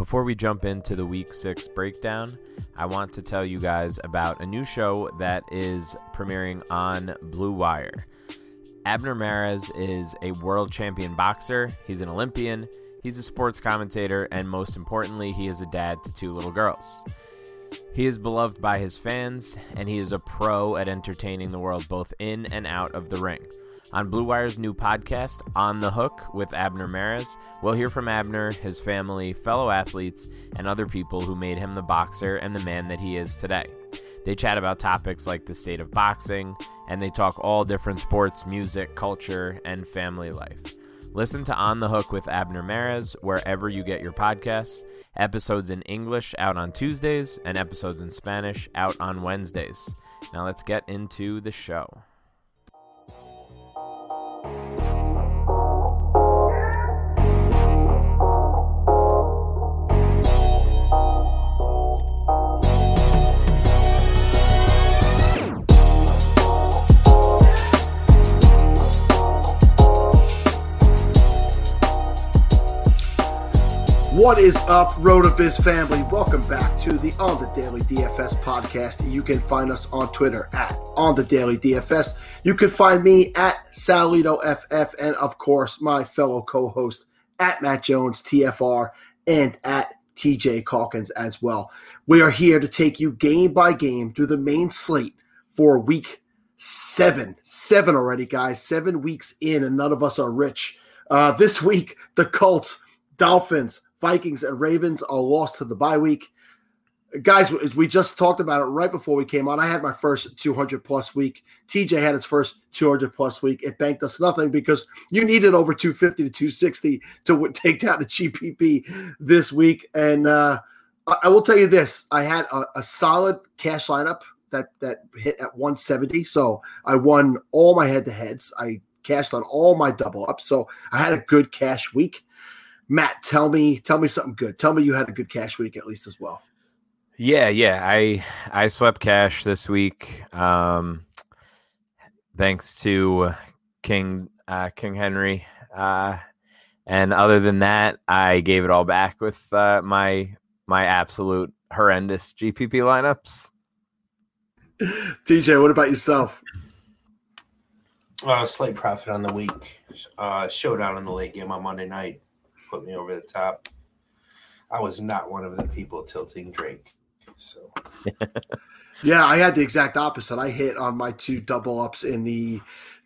Before we jump into the week six breakdown, I want to tell you guys about a new show that is premiering on Blue Wire. Abner Mares is a world champion boxer, he's an Olympian, he's a sports commentator, and most importantly, he is a dad to two little girls. He is beloved by his fans, and he is a pro at entertaining the world both in and out of the ring. On Blue Wire's new podcast, On the Hook with Abner Mares, we'll hear from Abner, his family, fellow athletes, and other people who made him the boxer and the man that he is today. They chat about topics like the state of boxing, and they talk all different sports, music, culture, and family life. Listen to On the Hook with Abner Mares wherever you get your podcasts. Episodes in English out on Tuesdays, and episodes in Spanish out on Wednesdays. Now let's get into the show. What is up, RotoViz family? Welcome back to the On the Daily DFS podcast. You can find us on Twitter at On the Daily DFS. You can find me at Salito FF, and of course, my fellow co-host at Matt Jones TFR and at TJ Calkins as well. We are here to take you game by game through the main slate for week seven. Seven already, guys. Seven weeks in, and none of us are rich. Uh, this week, the Colts, Dolphins, Vikings and Ravens are lost to the bye week. Guys, we just talked about it right before we came on. I had my first 200 plus week. TJ had its first 200 plus week. It banked us nothing because you needed over 250 to 260 to take down the GPP this week. And uh, I will tell you this: I had a, a solid cash lineup that that hit at 170. So I won all my head to heads. I cashed on all my double ups. So I had a good cash week. Matt, tell me, tell me something good. Tell me you had a good cash week at least as well. Yeah, yeah. I I swept cash this week. Um, thanks to King uh, King Henry. Uh, and other than that, I gave it all back with uh, my my absolute horrendous GPP lineups. TJ, what about yourself? Uh, slight profit on the week. Uh, showdown in the late game on Monday night put me over the top. I was not one of the people tilting Drake. So Yeah, I had the exact opposite. I hit on my two double ups in the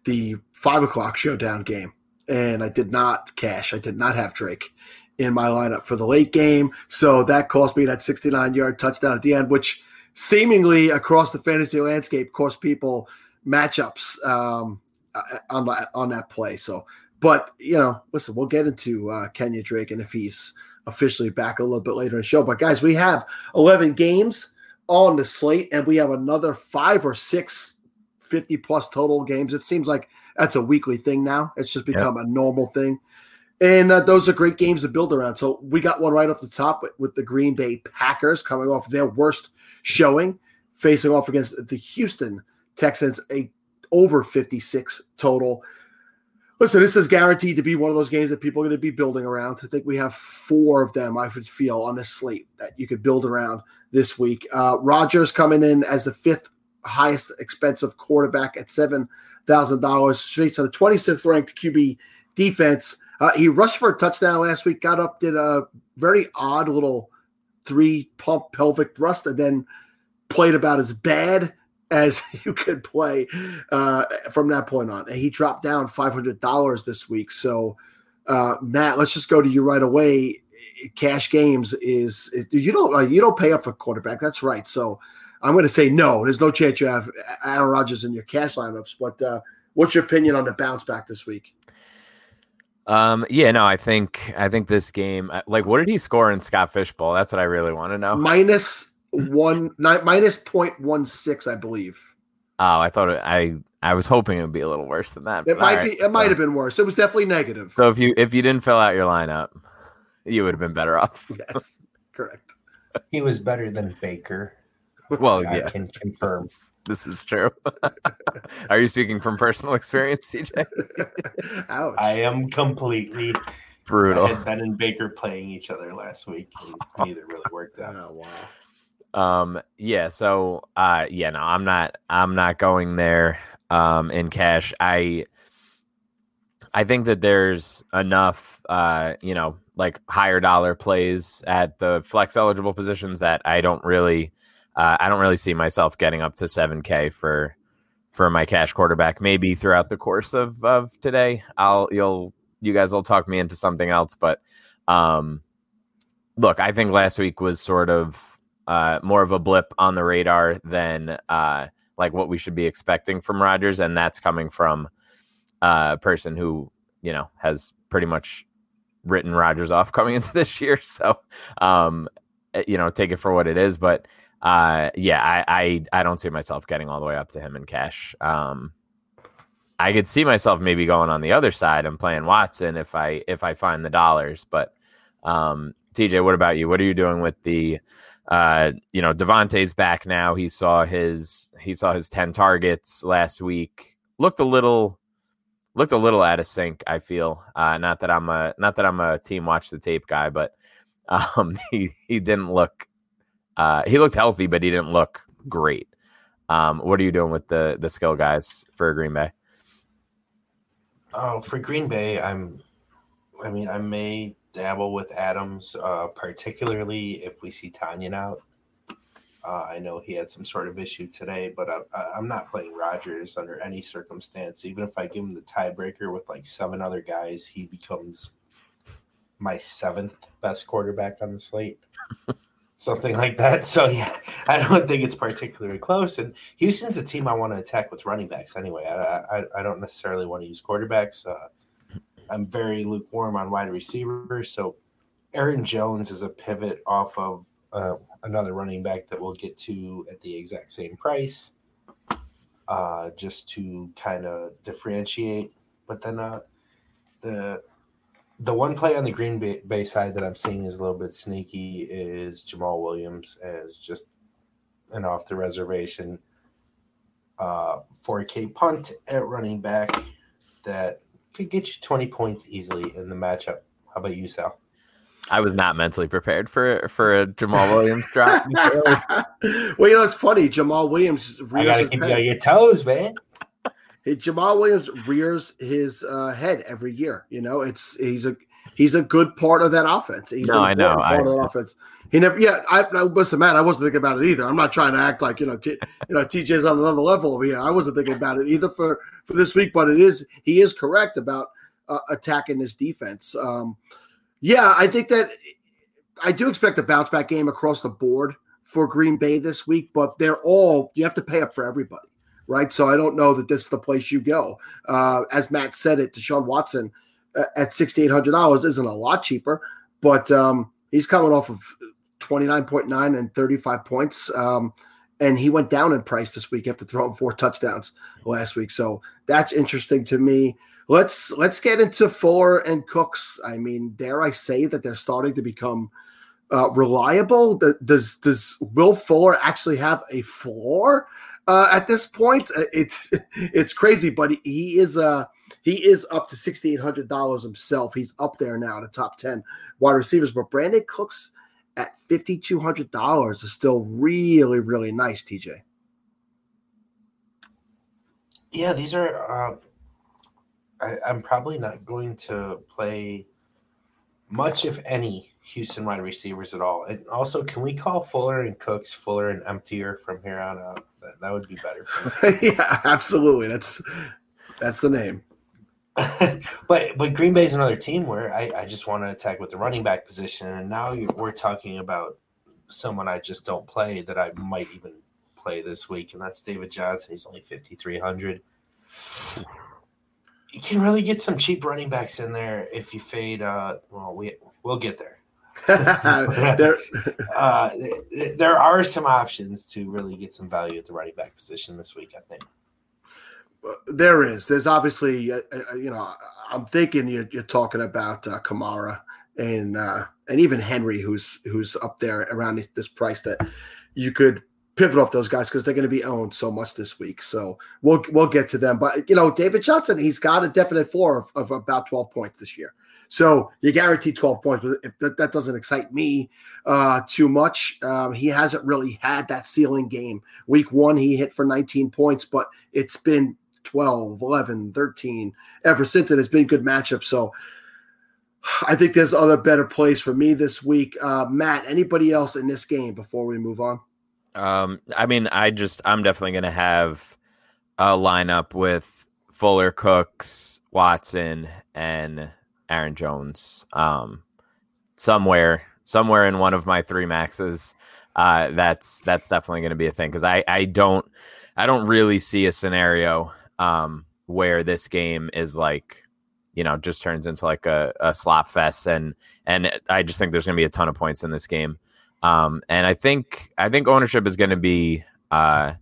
the five o'clock showdown game. And I did not cash. I did not have Drake in my lineup for the late game. So that cost me that 69 yard touchdown at the end, which seemingly across the fantasy landscape cost people matchups um, on, on that play. So but you know, listen, we'll get into uh, Kenya Drake and if he's officially back a little bit later in the show. But guys, we have 11 games on the slate, and we have another five or six 50 plus total games. It seems like that's a weekly thing now. It's just become yep. a normal thing. And uh, those are great games to build around. So we got one right off the top with, with the Green Bay Packers coming off their worst showing, facing off against the Houston Texans, a over 56 total. Listen, this is guaranteed to be one of those games that people are going to be building around. I think we have four of them, I would feel, on this slate that you could build around this week. Uh, Rodgers coming in as the fifth highest expensive quarterback at $7,000, facing on the 26th ranked QB defense. Uh, he rushed for a touchdown last week, got up, did a very odd little three pump pelvic thrust, and then played about as bad as you could play uh, from that point on. And he dropped down $500 this week. So, uh, Matt, let's just go to you right away. Cash games is you don't you don't pay up for quarterback. That's right. So I'm going to say no. There's no chance you have Aaron Rodgers in your cash lineups. But uh, what's your opinion on the bounce back this week? Um, yeah, no, I think I think this game. Uh, like, what did he score in Scott Fish Bowl? That's what I really want to know. Minus one, nine, minus point one six, I believe. Oh, I thought it, I I was hoping it would be a little worse than that. It might right, be. It might have been worse. It was definitely negative. So if you if you didn't fill out your lineup, you would have been better off. yes, correct. He was better than Baker. Well, I yeah, can confirm. This is, this is true. Are you speaking from personal experience, TJ? Ouch! I am completely brutal. I had Ben and Baker playing each other last week. Neither really worked out. Oh wow. Um, yeah, so uh yeah, no, I'm not I'm not going there um in cash. I I think that there's enough uh, you know, like higher dollar plays at the flex eligible positions that I don't really uh, I don't really see myself getting up to 7k for for my cash quarterback. Maybe throughout the course of of today, I'll you'll you guys will talk me into something else, but um look, I think last week was sort of uh, more of a blip on the radar than uh, like what we should be expecting from Rodgers, and that's coming from uh, a person who you know has pretty much written Rodgers off coming into this year. So um, eh, you know, take it for what it is. But uh, yeah, I, I I don't see myself getting all the way up to him in cash. Um, I could see myself maybe going on the other side and playing Watson if I if I find the dollars. But um, TJ, what about you? What are you doing with the uh, you know, Davante's back now. He saw his he saw his ten targets last week. Looked a little looked a little out of sync. I feel uh, not that I'm a not that I'm a team watch the tape guy, but um, he he didn't look uh, he looked healthy, but he didn't look great. Um, what are you doing with the the skill guys for Green Bay? Oh, for Green Bay, I'm. I mean, I may dabble with Adams, uh, particularly if we see Tonyan out. Uh, I know he had some sort of issue today, but I, am not playing Rodgers under any circumstance. Even if I give him the tiebreaker with like seven other guys, he becomes my seventh best quarterback on the slate. Something like that. So yeah, I don't think it's particularly close. And Houston's a team I want to attack with running backs anyway. I I, I don't necessarily want to use quarterbacks. Uh, I'm very lukewarm on wide receivers. So Aaron Jones is a pivot off of uh, another running back that we'll get to at the exact same price, uh, just to kind of differentiate. But then uh, the the one play on the Green Bay, side that I'm seeing is a little bit sneaky is Jamaal Williams as just an off the reservation uh, 4K punt at running back that could get you 20 points easily in the matchup. How about you, Sal? I was not mentally prepared for for a Jamaal Williams drop. well, you know it's funny. Jamaal Williams. I gotta keep head. you on your toes, man. Jamaal Williams rears his uh, head every year. You know, it's he's a he's a good part of that offense. He's no, I know. Part I, of that offense. He never. Yeah, I, I listen, man. I wasn't thinking about it either. I'm not trying to act like you know, t- you know, TJ's on another level over here. I wasn't thinking about it either for for this week, but it is he is correct about uh, attacking this defense. Um, yeah, I think that I do expect a bounce back game across the board for Green Bay this week, but they're all you have to pay up for everybody, right? So I don't know that this is the place you go. Uh, as Matt said it, Deshaun Watson uh, at sixty eight hundred dollars isn't a lot cheaper, but um, he's coming off of 29.9 and 35 points. Um, and he went down in price this week after throwing four touchdowns last week. So that's interesting to me. Let's let's get into Fuller and Cooks. I mean, dare I say that they're starting to become uh, reliable? Does does Will Fuller actually have a floor uh, at this point? Uh, it's it's crazy, but he is uh he is up to sixty eight hundred dollars himself. He's up there now, the top ten wide receivers. But Brandin Cooks at fifty two hundred dollars is still really really nice. TJ. Yeah, these are. Uh, I, I'm probably not going to play much, if any, Houston wide receivers at all. And also, can we call Fuller and Cooks Fuller and emptier from here on out? That, that would be better. yeah, absolutely. That's that's the name. but but Green Bay is another team where I, I just want to attack with the running back position, and now we're talking about someone I just don't play that I might even play this week, and that's David Johnson. He's only fifty three hundred. You can really get some cheap running backs in there if you fade. Uh, well, we we'll get there. there, uh, there are some options to really get some value at the running back position this week. I think there is. There's obviously, uh, uh, you know, I'm thinking you're, you're talking about uh, Kamara and uh, and even Henry, who's who's up there around this price that you could pivot off those guys because they're going to be owned so much this week. So we'll we'll get to them. But you know, David Johnson, he's got a definite floor of, of about 12 points this year. So you guarantee 12 points. But if that, that doesn't excite me uh, too much, um, he hasn't really had that ceiling game. Week one, he hit for 19 points, but it's been 12, 11, 13 ever since. And it's been good matchups. So I think there's other better plays for me this week. Uh, Matt, anybody else in this game before we move on? Um, I mean, I just, I'm definitely going to have a lineup with Fuller Cooks, Watson, and Aaron Jones. Um, somewhere, somewhere in one of my three maxes. Uh, that's that's definitely going to be a thing because I I don't I don't really see a scenario um, where this game is like you know just turns into like a, a slop fest and and I just think there's going to be a ton of points in this game. Um, and I think I think ownership is going to be uh,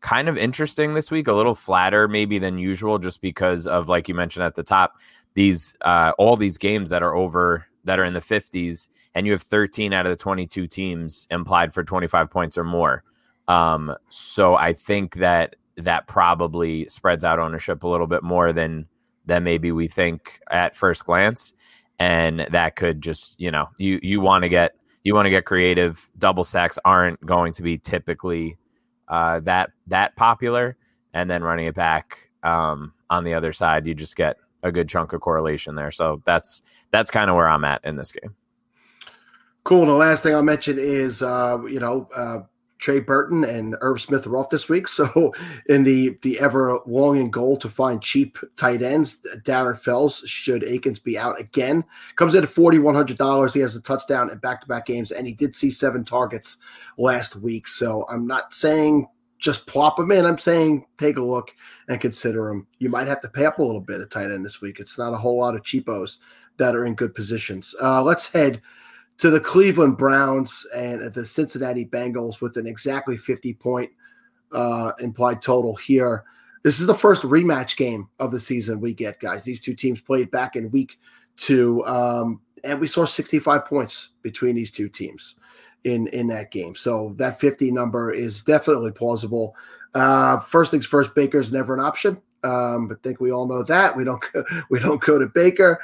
kind of interesting this week, a little flatter maybe than usual, just because of like you mentioned at the top, these uh, all these games that are over that are in the 50s, and you have 13 out of the 22 teams implied for 25 points or more. Um, so I think that that probably spreads out ownership a little bit more than than maybe we think at first glance, and that could just you know you you want to get you want to get creative. Double stacks aren't going to be typically uh, that that popular, and then running it back um, on the other side, you just get a good chunk of correlation there. So that's that's kind of where I'm at in this game. Cool. The last thing I'll mention is, uh, you know, uh, Trey Burton and Irv Smith are off this week. So, in the the ever longing goal to find cheap tight ends, Darren Fells, should Akins be out again, comes in at forty one hundred dollars. He has a touchdown in back to back games, and he did see seven targets last week. So, I'm not saying just plop them in. I'm saying take a look and consider them. You might have to pay up a little bit at tight end this week. It's not a whole lot of cheapos that are in good positions. Uh, let's head to the Cleveland Browns and the Cincinnati Bengals with an exactly 50 point uh, implied total here. This is the first rematch game of the season we get, guys. These two teams played back in week two, um, and we saw 65 points between these two teams in in that game. So that 50 number is definitely plausible. Uh, first things first, Baker's never an option. Um, I think we all know that we don't we don't go to Baker.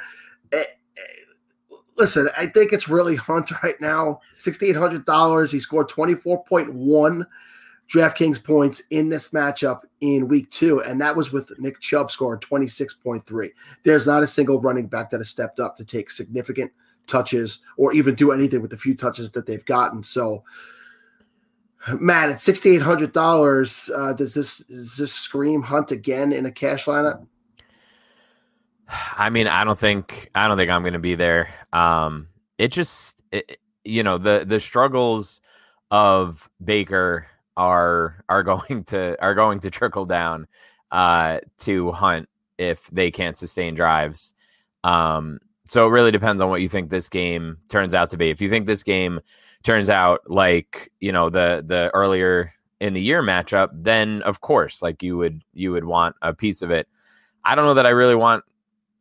Eh, eh, listen, I think it's really Hunt right now. Sixty eight hundred dollars. He scored twenty four point one DraftKings points in this matchup in week two, and that was with Nick Chubb scoring twenty six point three. There's not a single running back that has stepped up to take significant touches or even do anything with the few touches that they've gotten. So, Matt, at sixty eight hundred dollars, uh, does this does this scream Hunt again in a cash lineup? I mean, I don't think I don't think I'm going to be there. Um, it just it, you know the the struggles of Baker are are going to are going to trickle down uh, to Hunt if they can't sustain drives. Um, so it really depends on what you think this game turns out to be. If you think this game turns out like you know the the earlier in the year matchup, then of course, like you would you would want a piece of it. I don't know that I really want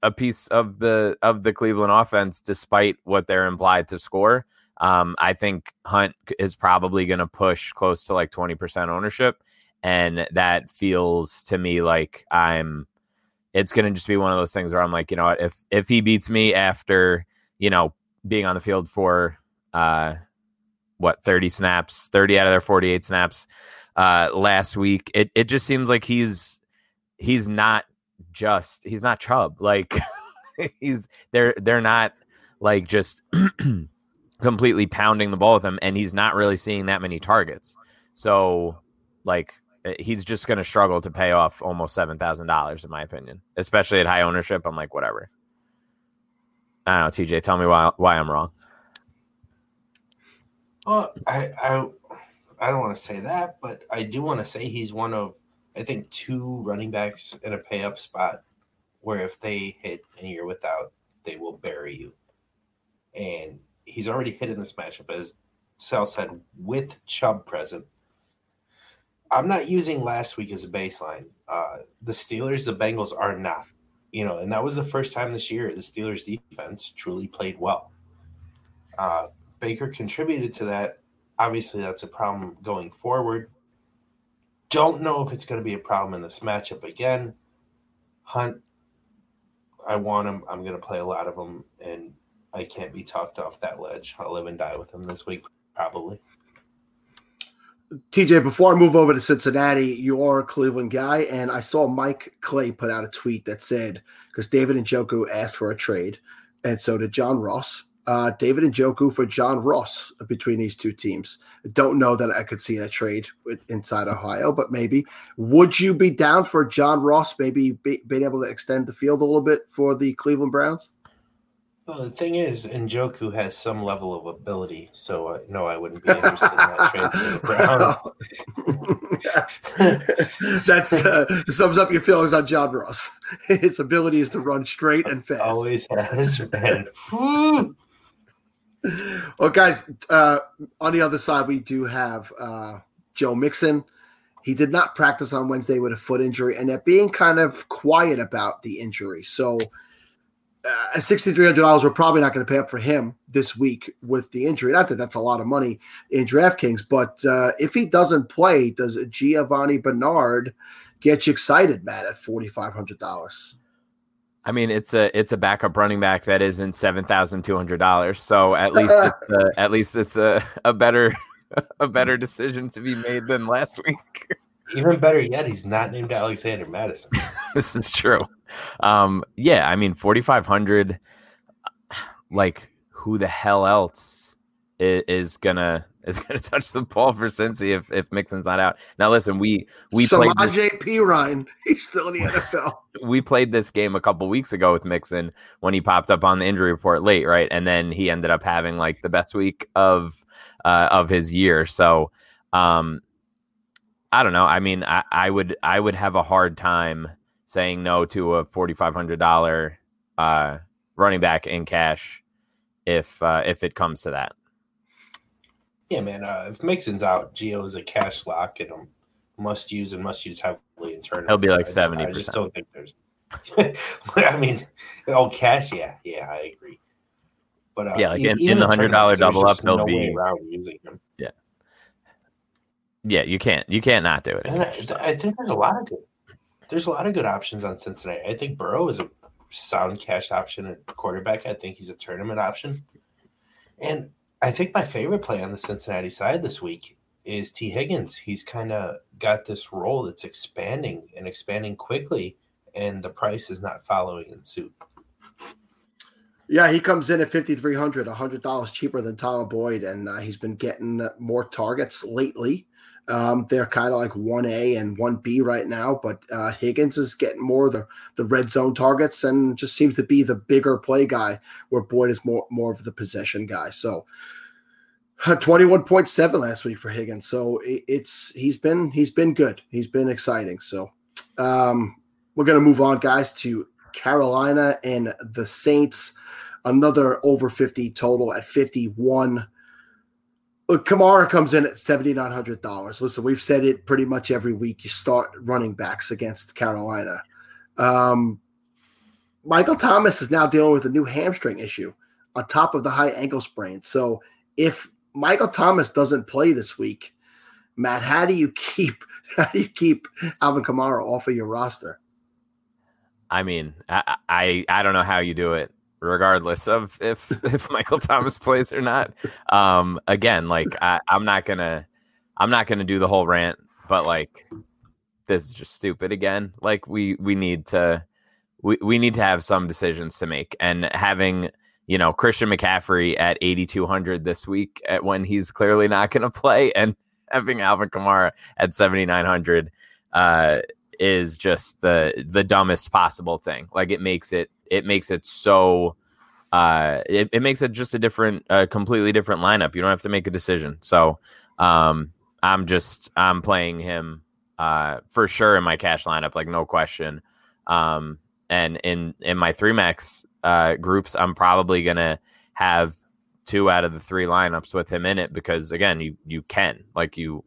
a piece of the of the Cleveland offense, despite what they're implied to score. Um, I think Hunt is probably going to push close to like twenty percent ownership, and that feels to me like I'm. It's going to just be one of those things where I'm like, you know, if if he beats me after you know being on the field for uh what 30 snaps 30 out of their 48 snaps uh last week it it just seems like he's he's not just he's not Chubb. Like he's they're they're not like just completely pounding the ball with him, and he's not really seeing that many targets. So like Eh, he's just going to struggle to pay off almost seven thousand dollars, in my opinion, especially at high ownership. I'm like, whatever. I don't know, TJ. Tell me why why I'm wrong. Well, I I I don't want to say that, but I do want to say he's one of I think two running backs in a pay up spot where if they hit and you're without, they will bury you. And he's already hit in this matchup, as Sal said, with Chubb present. I'm not using last week as a baseline. Uh, the Steelers, the Bengals are not, you know, and that was the first time this year the Steelers defense truly played well. Uh, Baker contributed to that. Obviously, that's a problem going forward. Don't know if it's going to be a problem in this matchup again. Hunt, I want him. I'm going to play a lot of them, and I can't be talked off that ledge. I'll live and die with him this week, probably. TJ, before I move over to Cincinnati, you are a Cleveland guy, and I saw Mike Clay put out a tweet that said, because David and Njoku asked for a trade, and so did John Ross uh, David Njoku for John Ross between these two teams. Don't know that I could see a trade inside Ohio, but maybe. Would you be down for John Ross maybe be, being able to extend the field a little bit for the Cleveland Browns? Well, the thing is, Njoku has some level of ability, so uh, no, I wouldn't be interested in that trade. That's uh, sums up your feelings on John Ross. His ability is to run straight and fast. Always has been. well, guys, uh, on the other side, we do have uh, Joe Mixon. He did not practice on Wednesday with a foot injury, and they're being kind of quiet about the injury. So, uh, $6,300, we're probably not going to pay up for him this week with the injury. Not that that's a lot of money in DraftKings, but uh, if he doesn't play, does Giovani Bernard get you excited, Matt, at $4,500? I mean, it's a it's a backup running back that is in seven thousand two hundred dollars. So at least it's a, at least it's a, a better a better decision to be made than last week. Even better yet, he's not named Alexander Mattison. this is true. Um, yeah, I mean, forty five hundred. Like, who the hell else is, is gonna is going to touch the ball for Cincy if, if Mixon's not out. Now, listen, we we Samaje played this, Perine. He's still in the NFL. we played this game a couple weeks ago with Mixon when he popped up on the injury report late, right? And then he ended up having like the best week of uh, of his year. So, um, I don't know. I mean, I, I would I would have a hard time saying no to a forty five hundred dollar uh, running back in cash if uh, if it comes to that. Yeah, man. Uh, if Mixon's out, Geo is a cash lock and a must use and must use heavily in tournaments. He'll be like seventy. I just don't think there's. I mean, oh, cash. Yeah, yeah, I agree. But uh, yeah, like in, in the hundred dollar double up, he'll no be around using him. Yeah, yeah. You can't. You can't not do it. And I, I think there's a lot of good. There's a lot of good options on Cincinnati. I think Burrow is a sound cash option at quarterback. I think he's a tournament option. And I think my favorite play on the Cincinnati side this week is Tee Higgins. He's kind of got this role that's expanding and expanding quickly, and the price is not following in suit. Yeah, he comes in at fifty three hundred, hundred dollars cheaper than Tyler Boyd, and uh, he's been getting more targets lately. Um, they're kind of like one A and one B right now, but uh, Higgins is getting more the the red zone targets and just seems to be the bigger play guy, where Boyd is more more of the possession guy. So. Uh, 21.7 last week for Higgins. So it, it's he's been he's been good. He's been exciting. So um, we're gonna move on, guys, to Carolina and the Saints. another over 50 total at 51. Look, Kamara comes in at $7,900. Listen, we've said it pretty much every week. You start running backs against Carolina. Um, Michael Thomas is now dealing with a new hamstring issue on top of the high ankle sprain. So if Michael Thomas doesn't play this week, Matt, how do you keep how do you keep Alvin Kamara off of your roster? I mean, I, I I don't know how you do it, regardless of if if Michael Thomas plays or not. Um, again, like I, I'm not gonna I'm not gonna do the whole rant, but like this is just stupid again. Like we we need to we, we need to have some decisions to make, and having you know Christian McCaffrey at 8200 this week at when he's clearly not going to play, and having Alvin Kamara at 7900 uh, is just the the dumbest possible thing. Like it makes it it makes it so uh it, it makes it just a different a completely different lineup. You don't have to make a decision. So um I'm just I'm playing him uh for sure in my cash lineup, like no question. Um and in in my three max uh groups, I'm probably gonna have two out of the three lineups with him in it because again, you you can like you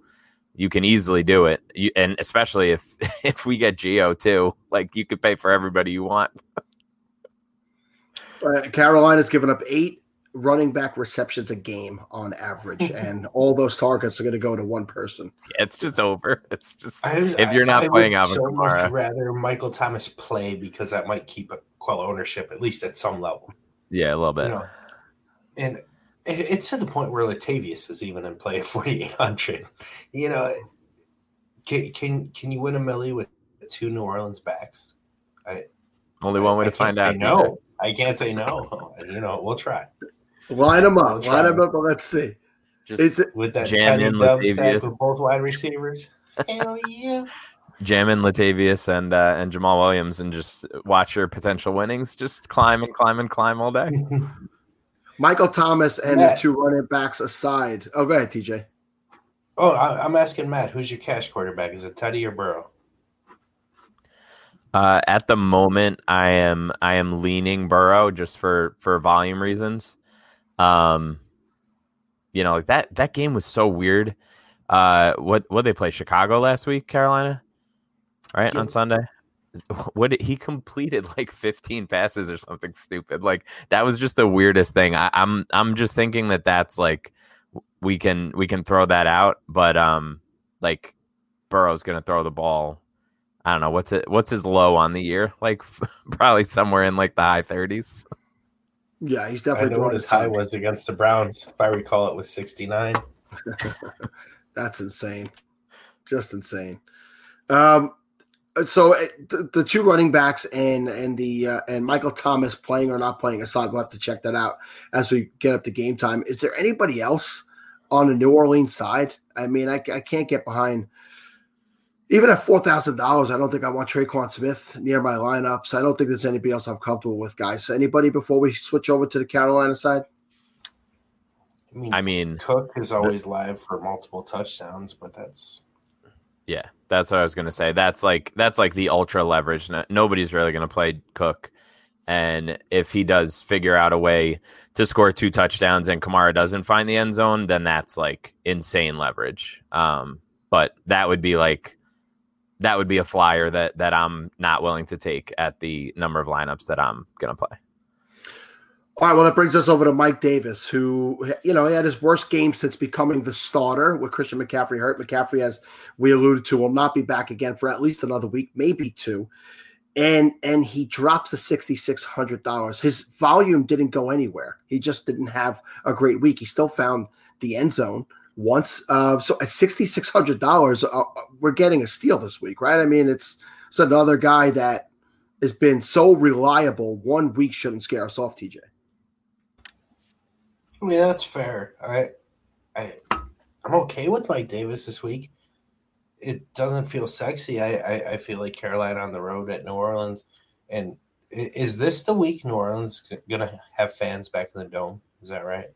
you can easily do it, you, and especially if if we get Geo too, like you could pay for everybody you want. Uh, Carolina's given up eight running back receptions a game on average, and all those targets are going to go to one person. Yeah, It's just over. It's just I, if you're not I, playing I would Alvin so much rather Michael Thomas play because that might keep a quell ownership at least at some level. yeah, a little bit. You know, and it- it's to the point where Latavius is even in play at 4,800. You know, can can can you win a millie with two New Orleans backs? Only one way I to find out. say no. I can't say no. You know, we'll try Line them up, We'll line them up, and let's see. Just Is it, with that Jam tiny in dub stack Latavius. with both wide receivers. Hell yeah! jamming Latavius and uh, and Jamaal Williams and just watch your potential winnings. Just climb and climb and climb all day. Michael Thomas and Matt. the two running backs aside. Oh, go ahead, TJ. Oh, I, I'm asking Matt, who's your cash quarterback? Is it Teddy or Burrow? Uh, at the moment, I am I am leaning Burrow just for for volume reasons. Um, you know, like that that game was so weird. Uh, what what they play Chicago last week, Carolina, right Yeah. on Sunday. What he completed like 15 passes or something stupid. Like that was just the weirdest thing. I, I'm I'm just thinking that that's like we can we can throw that out, but um, like Burrow's gonna throw the ball I don't know what's it. What's his low on the year? Like probably somewhere in like the high thirties. Yeah, he's definitely. I definitely know throwing what his high was against the Browns. If I recall, it was 69. That's insane. Just insane. Um, so uh, the, the two running backs and and the uh, and Michael Thomas playing or not playing aside, we'll have to check that out as we get up to game time. Is there anybody else on the New Orleans side? I mean, I, I can't get behind. Even at four thousand dollars, I don't think I want Tre'Quan Smith near my lineups. I don't think there's anybody else I'm comfortable with, guys. Anybody before we switch over to the Carolina side? I mean, I mean, Cook is always live for multiple touchdowns, but that's yeah, that's what I was gonna say. That's like that's like the ultra leverage. No, nobody's really gonna play Cook, and if he does figure out a way to score two touchdowns and Kamara doesn't find the end zone, then that's like insane leverage. Um, but that would be like that would be a flyer that that I'm not willing to take at the number of lineups that I'm gonna play. All right, well, that brings us over to Mike Davis, who, you know, he had his worst game since becoming the starter with Christian McCaffrey hurt. McCaffrey, as we alluded to, will not be back again for at least another week, maybe two. And and he drops the sixty six hundred dollars. His volume didn't go anywhere. He just didn't have a great week. He still found the end zone once. Uh, so at sixty six hundred dollars, uh, we're getting a steal this week, right? I mean, it's it's another guy that has been so reliable. One week shouldn't scare us off, TJ. I mean that's fair. I I I'm okay with Mike Davis this week. It doesn't feel sexy. I, I I feel like Carolina on the road at New Orleans, and is this the week New Orleans gonna have fans back in the dome? Is that right?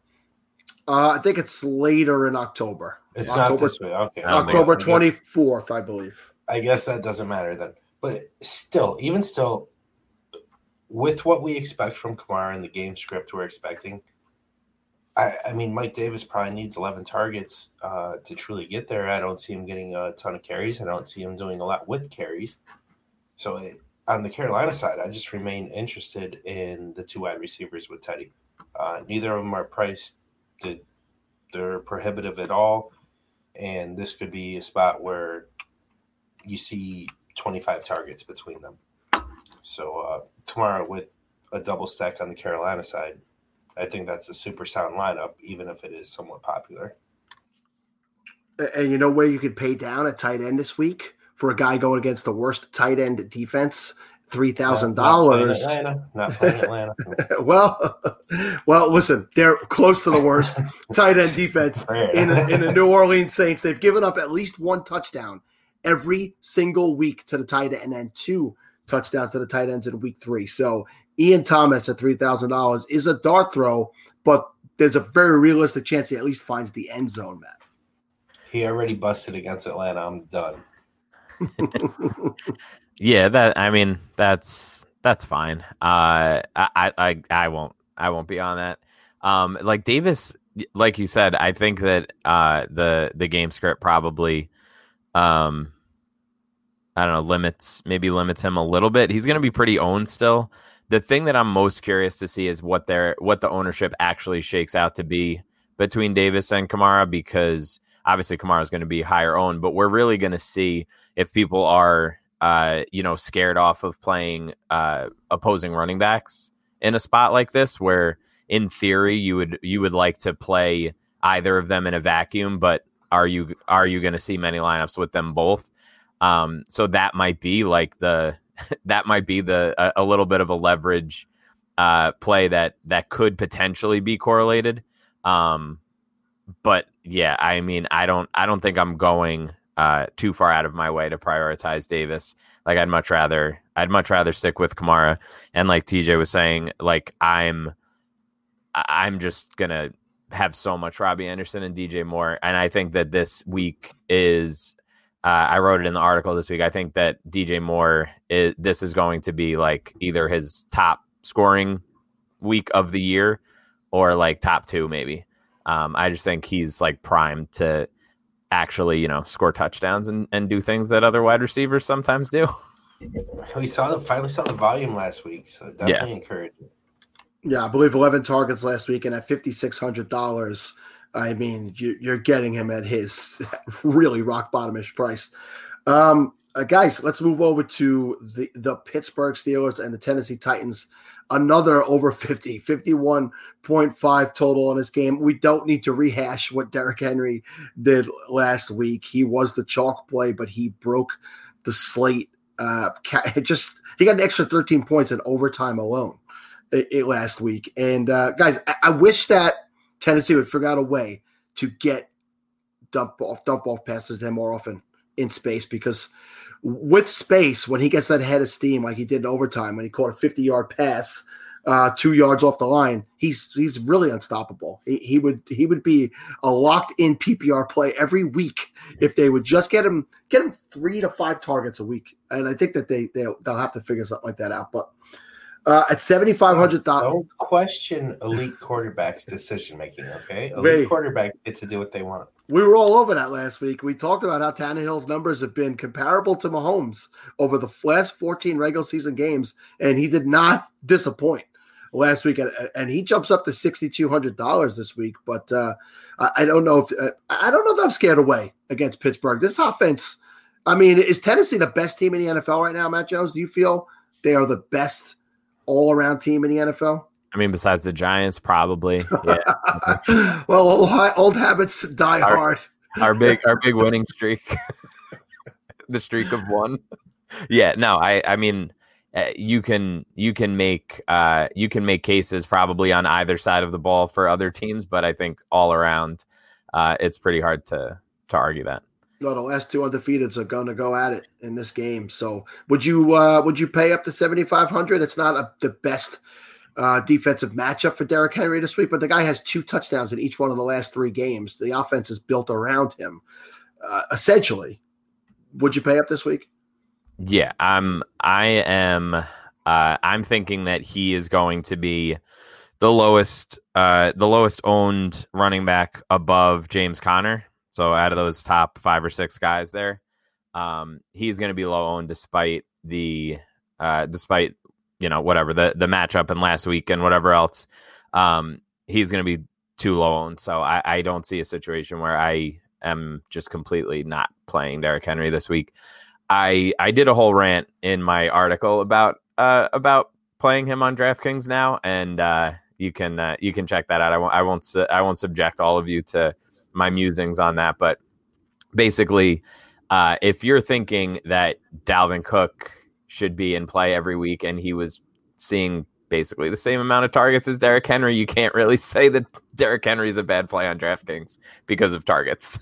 Uh, I think it's later in October. It's not this week. Okay, I October twenty fourth, I believe. I guess that doesn't matter then. But still, even still, with what we expect from Kamara and the game script we're expecting, I, I mean, Mike Davis probably needs 11 targets uh, to truly get there. I don't see him getting a ton of carries. I don't see him doing a lot with carries. So it, on the Carolina side, I just remain interested in the two wide receivers with Teddy. Uh, neither of them are priced to, they're prohibitive at all. And this could be a spot where you see 25 targets between them. So uh, Kamara with a double stack on the Carolina side, I think that's a super sound lineup, even if it is somewhat popular. And you know where you could pay down a tight end this week for a guy going against the worst tight end defense? Three thousand dollars. Not playing Atlanta. well, well, listen, they're close to the worst tight end defense in the, in the New Orleans Saints. They've given up at least one touchdown every single week to the tight end and two touchdowns to the tight ends in week three. So Ian Thomas at three thousand dollars is a dart throw, but there's a very realistic chance he at least finds the end zone, Matt. He already busted against Atlanta. I'm done. yeah, that I mean that's that's fine. Uh, I I I won't I won't be on that. Um, like Davis, like you said, I think that uh the the game script probably, um, I don't know, limits maybe limits him a little bit. He's going to be pretty owned still. The thing that I'm most curious to see is what their what the ownership actually shakes out to be between Davis and Kamara because obviously Kamara is going to be higher owned, but we're really going to see if people are uh, you know scared off of playing uh, opposing running backs in a spot like this where in theory you would you would like to play either of them in a vacuum but are you are you going to see many lineups with them both? Um, so that might be like the that might be the a, a little bit of a leverage uh, play that that could potentially be correlated um, but yeah i mean i don't i don't think i'm going uh, too far out of my way to prioritize Davis. Like I'd much rather I'd much rather stick with Kamara. And like TJ was saying, like I'm I'm just gonna have so much Robbie Anderson and DJ Moore. And I think that this week is uh, I wrote it in the article this week. I think that DJ Moore is this is going to be like either his top scoring week of the year or like top two maybe. Um, I just think he's like primed to actually, you know, score touchdowns and, and do things that other wide receivers sometimes do. We saw the finally saw the volume last week, so definitely yeah. encouraging. Yeah, I believe 11 targets last week, and at $5,600, I mean, you, are getting him at his really rock bottomish price. Um, uh, guys, let's move over to the, the Pittsburgh Steelers and the Tennessee Titans another over 50, 51.5 total on this game. We don't need to rehash what Derrick Henry did last week. He was the chalk play, but he broke the slate. Uh, just he got an extra 13 points in overtime alone it, it last week. And uh, guys, I, I wish that Tennessee would figure out a way to get dump off dump off passes them more often in space because with space when he gets that head of steam like he did in overtime when he caught a 50 yard pass uh, two yards off the line he's he's really unstoppable. He, he would he would be a locked in ppr play every week if they would just get him get him three to five targets a week. And i think that they they'll, they'll have to figure something like that out. But uh, at seventy five hundred dollars. Don't question elite quarterbacks' decision making. Okay, elite quarterbacks get to do what they want. We were all over that last week. We talked about how Tannehill's numbers have been comparable to Mahomes over the last fourteen regular season games, and he did not disappoint last week. And he jumps up to sixty two hundred dollars this week. But uh, I don't know if uh, I don't know that I'm scared away against Pittsburgh. This offense. I mean, is Tennessee the best team in the NFL right now, Matt Jones? Do you feel they are the best? All around team in the NFL? I mean, besides the Giants, probably. Yeah. well, old, old, habits die our, hard. our big, our big winning streak, the streak of one. Yeah, no, I, I mean, uh, you can, you can make, uh, you can make cases probably on either side of the ball for other teams, but I think all around, uh, it's pretty hard to to argue that. No, the last two undefeateds are going to go at it in this game. So, would you uh, would you pay up to seventy five hundred? It's not a, the best uh, defensive matchup for Derrick Henry this week, but the guy has two touchdowns in each one of the last three games. The offense is built around him, uh, essentially. Would you pay up this week? Yeah, I'm. I am. Uh, I'm thinking that he is going to be the lowest, uh, the lowest owned running back above James Conner. So out of those top five or six guys there, um, he's going to be low owned despite the, uh, despite you know whatever the the matchup and last week and whatever else. Um, he's going to be too low owned. So I, I don't see a situation where I am just completely not playing Derrick Henry this week. I I did a whole rant in my article about uh about playing him on DraftKings now, and uh, you can uh, you can check that out. I won't I won't su- I won't subject all of you to my musings on that, but basically, uh, if you're thinking that Dalvin Cook should be in play every week and he was seeing basically the same amount of targets as Derrick Henry, you can't really say that Derrick Henry is a bad play on DraftKings because of targets.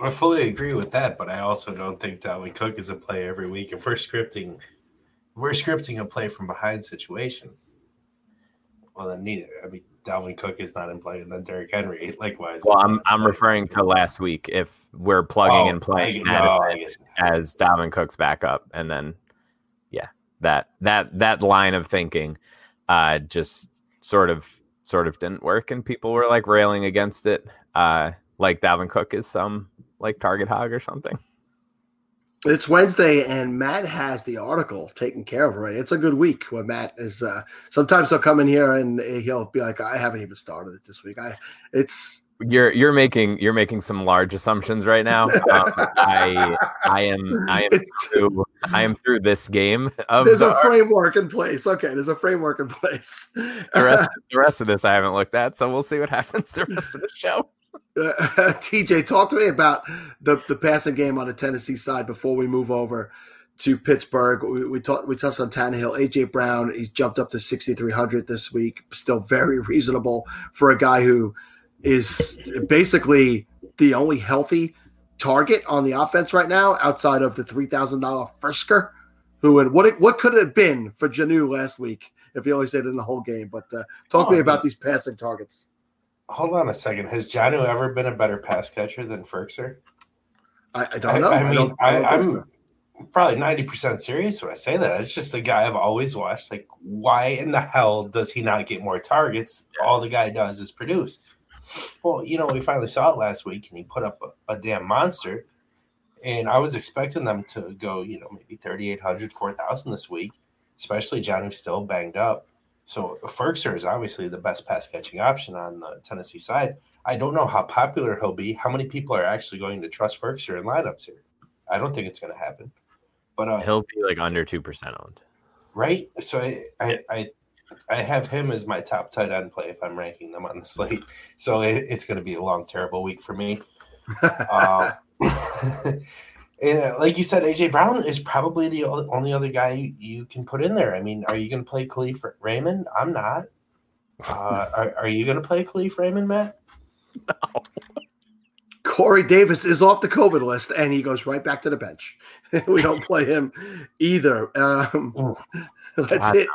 I fully agree with that, but I also don't think Dalvin Cook is a play every week. If we're scripting, we're scripting a play from behind situation. Well, then neither. I mean, Dalvin Cook is not in play, and then Derrick Henry likewise. Well, I'm I'm referring to last week. If we're plugging oh, and playing no, as Dalvin Cook's backup, and then yeah, that that that line of thinking, uh, just sort of sort of didn't work, and people were like railing against it. Uh, like Dalvin Cook is some like Target Hog or something. It's Wednesday, and Matt has the article taken care of already. It's a good week when Matt is. Uh, sometimes he'll come in here and he'll be like, "I haven't even started it this week." I, it's you're you're making you're making some large assumptions right now. Um, I I am I am through I am through this game. there's the, a framework in place. Okay, there's a framework in place. the, rest, the rest of this I haven't looked at, so we'll see what happens the rest of the show. Uh, TJ, talk to me about the the passing game on the Tennessee side before we move over to Pittsburgh. We, we talked we touched on Tannehill, AJ Brown. He's jumped up to 6,300 this week. Still very reasonable for a guy who is basically the only healthy target on the offense right now, outside of the three thousand dollar Firkser. who and what what could it have been for Jonnu last week if he only stayed in the whole game. But uh, talk oh, to me about these passing targets. Hold on a second. Has Jonnu ever been a better pass catcher than Firkser? I, I don't know. I, I mean, I, am probably ninety percent serious when I say that. It's just a guy I've always watched. Like, why in the hell does he not get more targets? All the guy does is produce. Well, you know, we finally saw it last week, and he put up a, a damn monster. And I was expecting them to go, you know, maybe 3,800, 4,000 this week, especially John, who's still banged up. So Firkser is obviously the best pass catching option on the Tennessee side. I don't know how popular he'll be. How many people are actually going to trust Firkser in lineups here? I don't think it's going to happen. But uh, he'll be like under two percent owned, right? So I, I, I I have him as my top tight end play if I'm ranking them on the slate. So it, it's going to be a long, terrible week for me. uh, and uh, like you said, AJ Brown is probably the only other guy you can put in there. I mean, are you going to play Kalif Raymond? I'm not. Uh, are, are you going to play Kalif Raymond, Matt? No. Corey Davis is off the COVID list, and he goes right back to the bench. we don't play him either. Um, that's it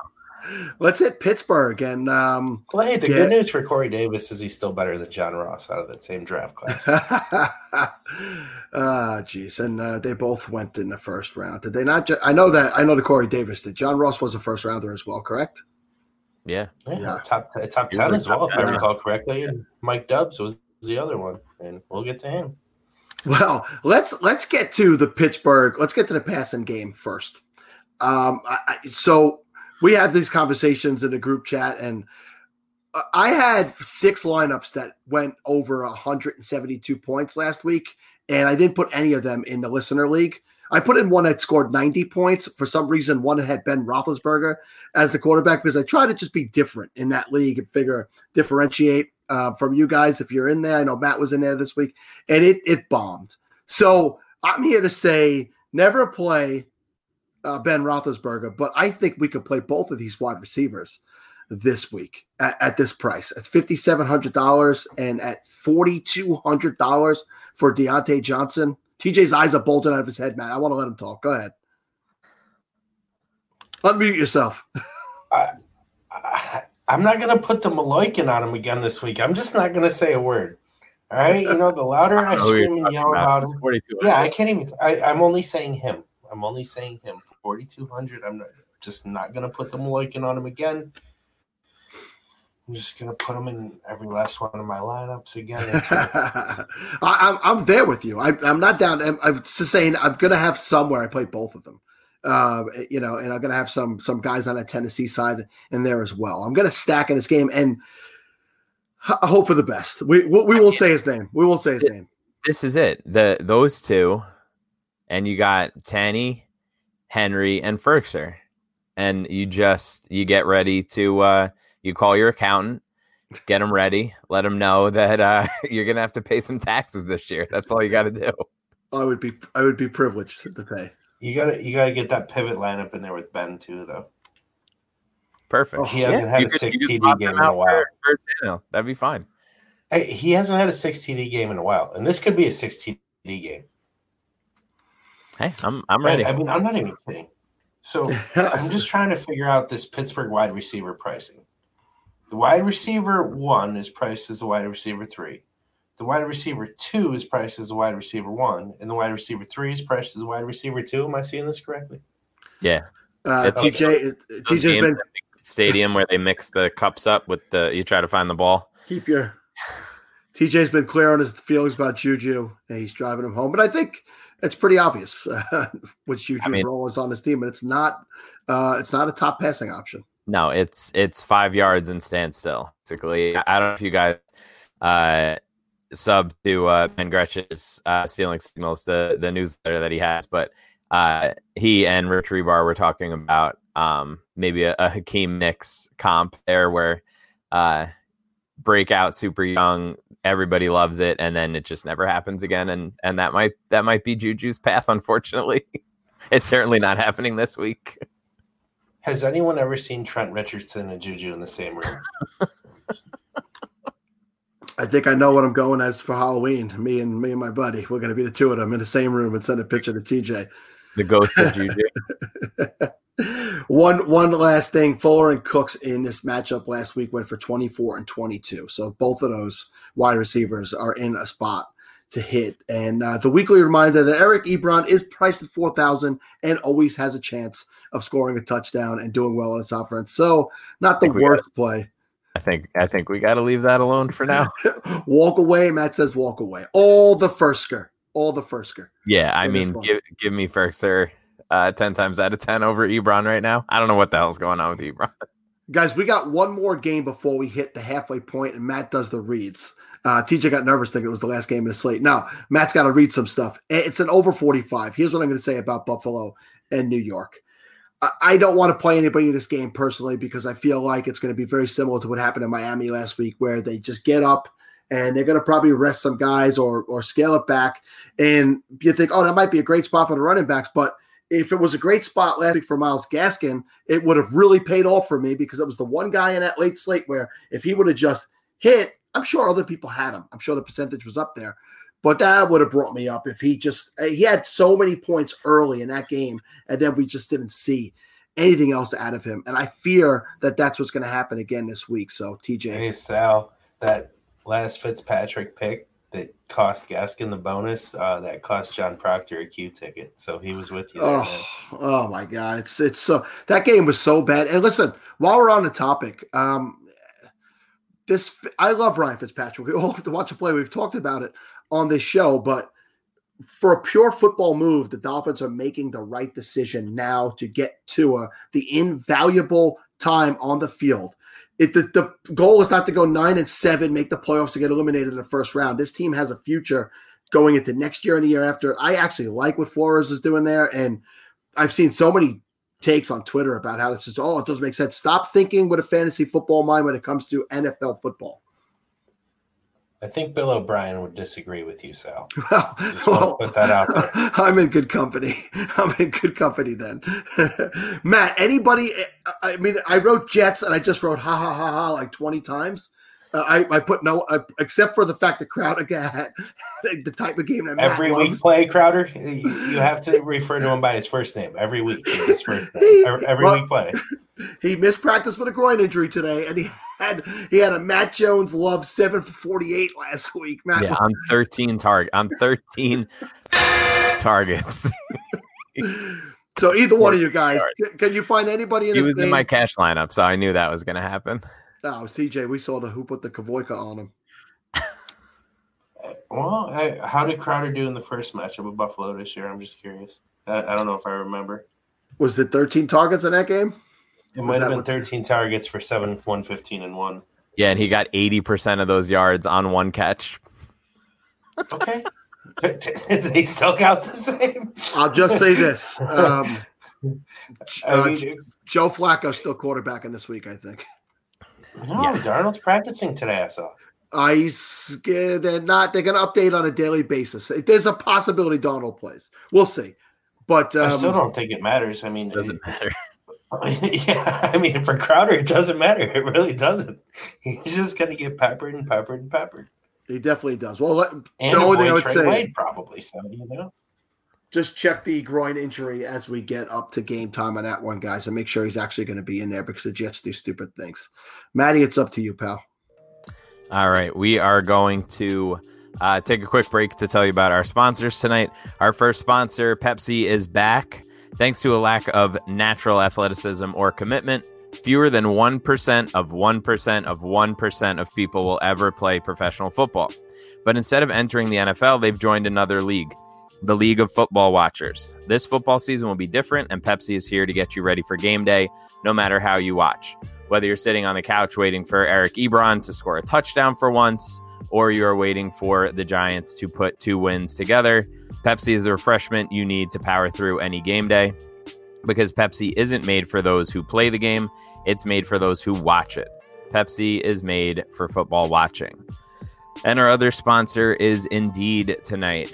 let's hit Pittsburgh and um, well, hey, the get... good news for Corey Davis is he's still better than John Ross out of that same draft class. Ah, geez, and uh, they both went in the first round. Did they not? Ju- I know that. I know the Corey Davis did. John Ross was a first rounder as well, correct? Yeah, yeah, yeah. top top ten as well, if I recall correctly. And Mike Dubs was the other one, and we'll get to him. Well, let's let's get to the Pittsburgh. Let's get to the passing game first. Um, I, so we have these conversations in the group chat, and I had six lineups that went over 172 points last week, and I didn't put any of them in the listener league. I put in one that scored 90 points. For some reason, one had Ben Roethlisberger as the quarterback because I try to just be different in that league and figure differentiate uh, from you guys if you're in there. I know Matt was in there this week, and it it bombed. So I'm here to say never play uh, Ben Roethlisberger, but I think we could play both of these wide receivers this week at, at this price. It's fifty seven hundred dollars, and at forty two hundred dollars for Diontae Johnson. TJ's eyes are bulging out of his head, man. I want to let him talk. Go ahead. Unmute yourself. I, I, am not going to put the Maloikin on him again this week. I'm just not going to say a word. All right, you know, the louder I scream and yell about him, yeah, I can't even. I, I'm only saying him. I'm only saying him 4,200. I'm not, just not going to put the Mulligan on him again. I'm just gonna put him in every last one of my lineups again. I, I'm I'm there with you. I, I'm not down. I'm, I'm just saying I'm gonna have somewhere I play both of them. Uh, you know, and I'm gonna have some some guys on a Tennessee side in there as well. I'm gonna stack in this game and h- hope for the best. We we, we won't say his name. We won't say his name. This is it. The those two, and you got Tanny, Henry, and Firkser, and you just you get ready to. uh you call your accountant, get them ready, let them know that uh, you're gonna have to pay some taxes this year. That's all you got to do. I would be I would be privileged to pay. You gotta you gotta get that pivot lineup in there with Ben too, though. Perfect. Oh, he hasn't had You a could- six TD game in a while. for- for Tannehill. That'd be fine. Hey, he hasn't had a six TD game in a while, and this could be a six TD game. Hey, I'm I'm ready. I, I mean, I'm not even kidding. So I'm just trying to figure out this Pittsburgh wide receiver pricing. The wide receiver one is priced as a wide receiver three. The wide receiver two is priced as a wide receiver one, and the wide receiver three is priced as a wide receiver two. Am I seeing this correctly? yeah, Uh, It's- TJ's been stadium where they mix the cups up with the you try to find the ball. keep your TJ's been clear on his feelings about Juju, and he's driving him home. But I think it's pretty obvious uh, which Juju's I mean- role is on this team, and it's not uh, it's not a top passing option. No, it's it's five yards and stand still. Basically, I don't know if you guys uh, sub to uh, Ben Gretch's uh, stealing signals, the the newsletter that he has, but uh, he and Rich Hribar were talking about um, maybe a, a Hakeem Nicks comp there, where uh, breakout super young, everybody loves it, and then it just never happens again, and and that might that might be Juju's path. Unfortunately, it's certainly not happening this week. Has anyone ever seen Trent Richardson and Juju in the same room? I think I know what I'm going as for Halloween. Me and me and my buddy, we're going to be the two of them in the same room and send a picture to TJ. The ghost of Juju. One one last thing, Fuller and Cooks in this matchup last week went for 24 and 22. So both of those wide receivers are in a spot to hit. And uh, the weekly reminder that Eric Ebron is priced at 4,000 and always has a chance of scoring a touchdown and doing well in his offense. So not the worst play. I think I think we got to leave that alone for now. walk away. Matt says walk away. All the Firkser. All the Firkser. Yeah, I mean, give give me Firkser uh, ten times out of ten over Ebron right now. I don't know what the hell's going on with Ebron. Guys, we got one more game before we hit the halfway point, and Matt does the reads. Uh, TJ got nervous thinking it was the last game of the slate. Now, Matt's got to read some stuff. It's an over 45. Here's what I'm going to say about Buffalo and New York. I- I don't want to play anybody in this game personally because I feel like it's going to be very similar to what happened in Miami last week, where they just get up and they're going to probably rest some guys or or scale it back. And you think, oh, that might be a great spot for the running backs, but if it was a great spot last week for Myles Gaskin, it would have really paid off for me because it was the one guy in that late slate where if he would have just hit, I'm sure other people had him. I'm sure the percentage was up there. But that would have brought me up if he just eh, he had so many points early in that game, and then we just didn't see anything else out of him. And I fear that that's what's going to happen again this week. So TJ, Hey Sal, that last Fitzpatrick pick that cost Gaskin the bonus, uh, that cost John Proctor a Q ticket. So he was with you. There. Oh, oh my God! It's it's so that game was so bad. And listen, while we're on the topic, um, this I love Ryan Fitzpatrick. We all have to watch a play. We've talked about it on this show, but for a pure football move, the Dolphins are making the right decision now to get Tua the invaluable time on the field. It, the, the goal is not to go nine and seven, make the playoffs to get eliminated in the first round. This team has a future going into next year and the year after. I actually like what Flores is doing there, and I've seen so many takes on Twitter about how this is. oh, it doesn't make sense. Stop thinking with a fantasy football mind when it comes to NFL football. I think Bill O'Brien would disagree with you, Sal. Well, to put that out there. I'm in good company. I'm in good company then. Matt, anybody? I mean, I wrote Jets and I just wrote ha ha ha ha like 20 times. Uh, I, I put no, uh, except for the fact that Crowder had the type of game that Matt Every week loves. play, Crowder, you you have to refer to him by his first name. Every week his first name. Every, every Well, week play. He missed practice with a groin injury today, and he had he had a Matt Jones love seven for 48 last week. Matt, Yeah, I'm 13 target. I'm 13 targets. So either one of you guys, can- can you find anybody in He this was game? in my cash lineup, so I knew that was going to happen. No, it was TJ. We saw the who put the Kavoika on him. Well, I, how did Crowder do in the first matchup with Buffalo this year? I'm just curious. I, I don't know if I remember. Was it 13 targets in that game? It might have that been what- 13 targets for seven, 115 and one. Yeah, and he got 80% of those yards on one catch. Okay. they still count the same. I'll just say this: um, I uh, mean, Joe Flacco's still quarterbacking this week. I think. No, yeah. Darnold's practicing today. I saw. He's they're not. They're going to update on a daily basis. There's a possibility Darnold plays. We'll see. But I still um, don't think it matters. I mean, it Doesn't matter. yeah, I mean, for Crowder, it doesn't matter. It really doesn't. He's just going to get peppered and peppered and peppered. he definitely does. Well, let, And the only thing I would Trey say, Wade, probably. So, you know. Just check the groin injury as we get up to game time on that one, guys, and make sure he's actually going to be in there because the Jets do stupid things. Maddie, it's up to you, pal. All right, we are going to uh, take a quick break to tell you about our sponsors tonight. Our first sponsor, Pepsi, is back. Thanks to a lack of natural athleticism or commitment, fewer than 1% of 1% of 1% of people will ever play professional football. But instead of entering the NFL, they've joined another league, the League of Football Watchers. This football season will be different, and Pepsi is here to get you ready for game day, no matter how you watch. Whether you're sitting on the couch waiting for Eric Ebron to score a touchdown for once, or you're waiting for the Giants to put two wins together, Pepsi is the refreshment you need to power through any game day. Because Pepsi isn't made for those who play the game, it's made for those who watch it. Pepsi is made for football watching. And our other sponsor is Indeed tonight.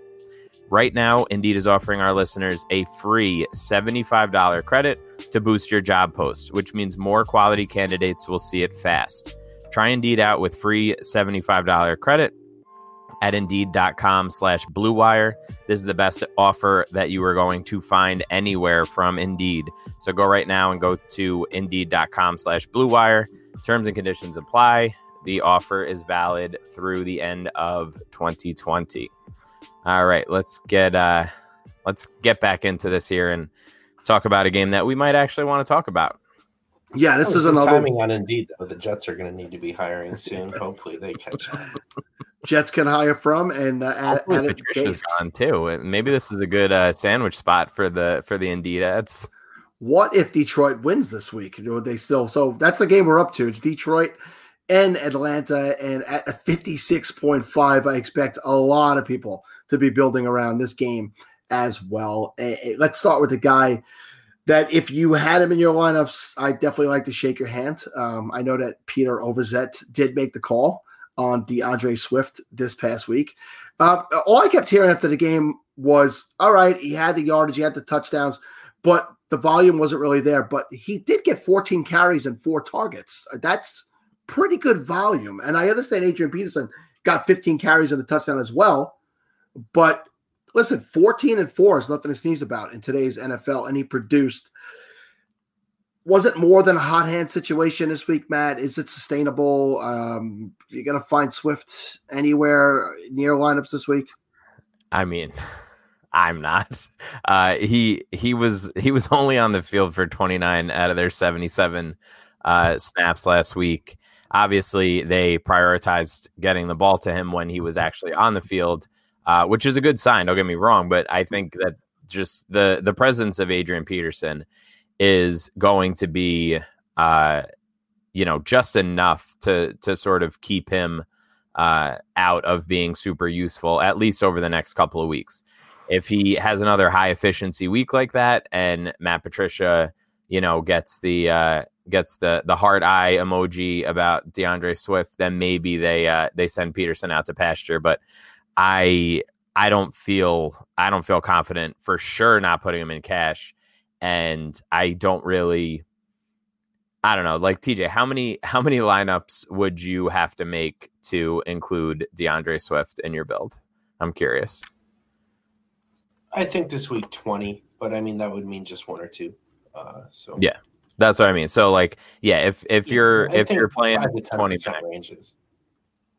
Right now, Indeed is offering our listeners a free $75 credit to boost your job post, which means more quality candidates will see it fast. Try Indeed out with free $75 credit at Indeed.com slash Blue Wire. This is the best offer that you are going to find anywhere from Indeed. So go right now and go to Indeed.com slash Blue Wire. Terms and conditions apply. The offer is valid through the end of 2020. All right, let's get uh let's get back into this here and talk about a game that we might actually want to talk about. Yeah, this is Some another timing on Indeed, though. The Jets are going to need to be hiring soon. Hopefully, they catch up. Jets can hire from and uh, add, add it Patricia's base. gone too. Maybe this is a good uh, sandwich spot for the for the Indeed ads. What if Detroit wins this week? Would they still? So that's the game we're up to. It's Detroit and Atlanta, and at a fifty-six point five, I expect a lot of people to be building around this game as well. Let's start with the guy that if you had him in your lineups, I definitely like to shake your hand. Um, I know that Peter Overzet did make the call on D'Andre Swift this past week. Uh, all I kept hearing after the game was, all right, he had the yardage, he had the touchdowns, but the volume wasn't really there. But he did get 14 carries and four targets. That's pretty good volume. And I understand Adrian Peterson got 15 carries and a touchdown as well. But listen, 14 and 4 is nothing to sneeze about in today's NFL. And he produced. Was it more than a hot hand situation this week, Matt? Is it sustainable? Um, you're going to find Swift anywhere near lineups this week? I mean, I'm not. Uh, he he was he was only on the field for 29 out of their 77 uh, snaps last week. Obviously, they prioritized getting the ball to him when he was actually on the field, uh, which is a good sign. Don't get me wrong, but I think that just the the presence of Adrian Peterson is going to be, uh, you know, just enough to to sort of keep him uh, out of being super useful at least over the next couple of weeks. If he has another high efficiency week like that, and Matt Patricia, you know, gets the uh, gets the the heart eye emoji about D'Andre Swift, then maybe they uh, they send Peterson out to pasture. But I I don't feel I don't feel confident for sure not putting him in cash, and I don't really I don't know, like TJ, how many how many lineups would you have to make to include D'Andre Swift in your build? I'm curious. I think this week twenty, but I mean that would mean just one or two. Uh, so Yeah. That's what I mean. So like, yeah, if if you're I if you're playing five to 10% twenty max, ranges.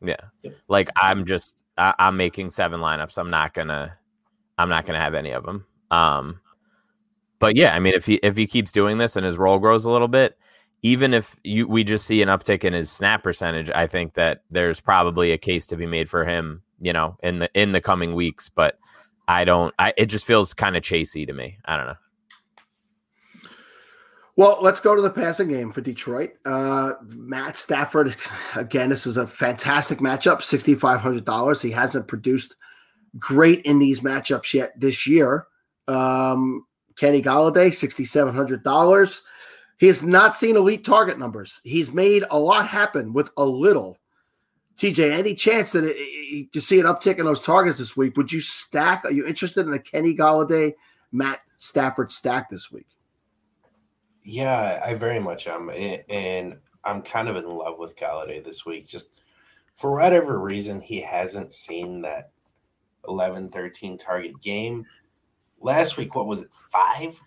yeah, Yep. like I'm just I, I'm making seven lineups. I'm not gonna I'm not gonna have any of them. Um, but yeah, I mean, if he if he keeps doing this and his role grows a little bit, even if you we just see an uptick in his snap percentage, I think that there's probably a case to be made for him, you know, in the in the coming weeks. But I don't. I it just feels kind of chasey to me. I don't know. Well, let's go to the passing game for Detroit. Uh, Matt Stafford, again, this is a fantastic matchup, $6,500. He hasn't produced great in these matchups yet this year. Um, Kenny Golladay, $6,700. He has not seen elite target numbers. He's made a lot happen with a little. TJ, any chance that you see an uptick in those targets this week? Would you stack? Are you interested in a Kenny Golladay, Matt Stafford stack this week? Yeah, I very much am, and I'm kind of in love with Golladay this week. Just for whatever reason, he hasn't seen that 11, 13 target game. Last week, what was it, five?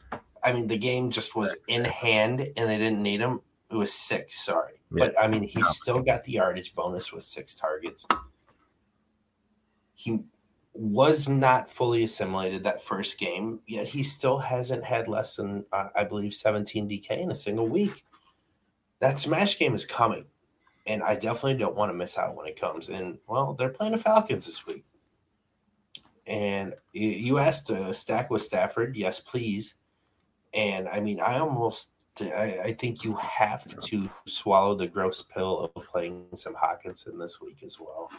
I mean, the game just was in hand, and they didn't need him. It was six, sorry, Yeah. but I mean, he still got the yardage bonus with six targets. He was not fully assimilated that first game, yet he still hasn't had less than, uh, I believe, 17 DK in a single week. That smash game is coming, and I definitely don't want to miss out when it comes. And, well, they're playing the Falcons this week. And you asked to stack with Stafford. Yes, please. And I mean, I almost, I, I think you have to swallow the gross pill of playing some Hockenson this week as well.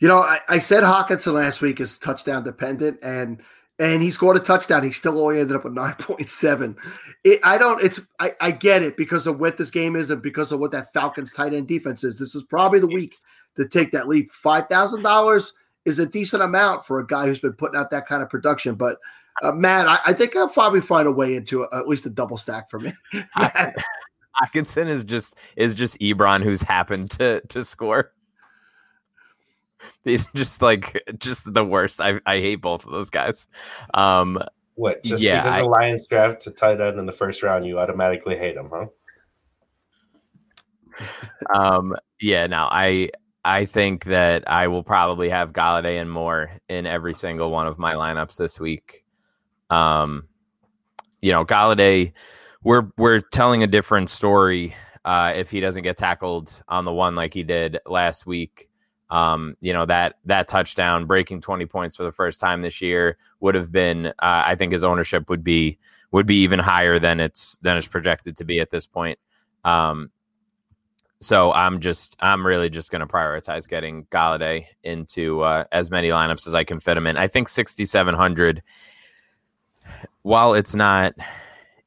You know, I, I said Hockenson last week is touchdown dependent, and and he scored a touchdown. He still only ended up with nine point seven. It, I don't. It's I, I get it because of what this game is and because of what that Falcons tight end defense is. This is probably the week to take that leap. Five thousand dollars is a decent amount for a guy who's been putting out that kind of production. But uh, Matt, I, I think I'll probably find a way into a, at least a double stack for me. Hockenson is just is just Ebron who's happened to to score. Just like just the worst. I I hate both of those guys. Um What? Just Yeah, because I- the Lions draft to tight end in the first round, you automatically hate them, huh? um yeah, Now I I think that I will probably have Golladay and more in every single one of my lineups this week. Um you know, Golladay we're we're telling a different story uh if he doesn't get tackled on the one like he did last week. Um, you know, that that touchdown breaking 20 points for the first time this year would have been uh, I think his ownership would be would be even higher than it's than it's projected to be at this point. Um so I'm just I'm really just going to prioritize getting Golladay into uh, as many lineups as I can fit him in. I think 6700 while it's not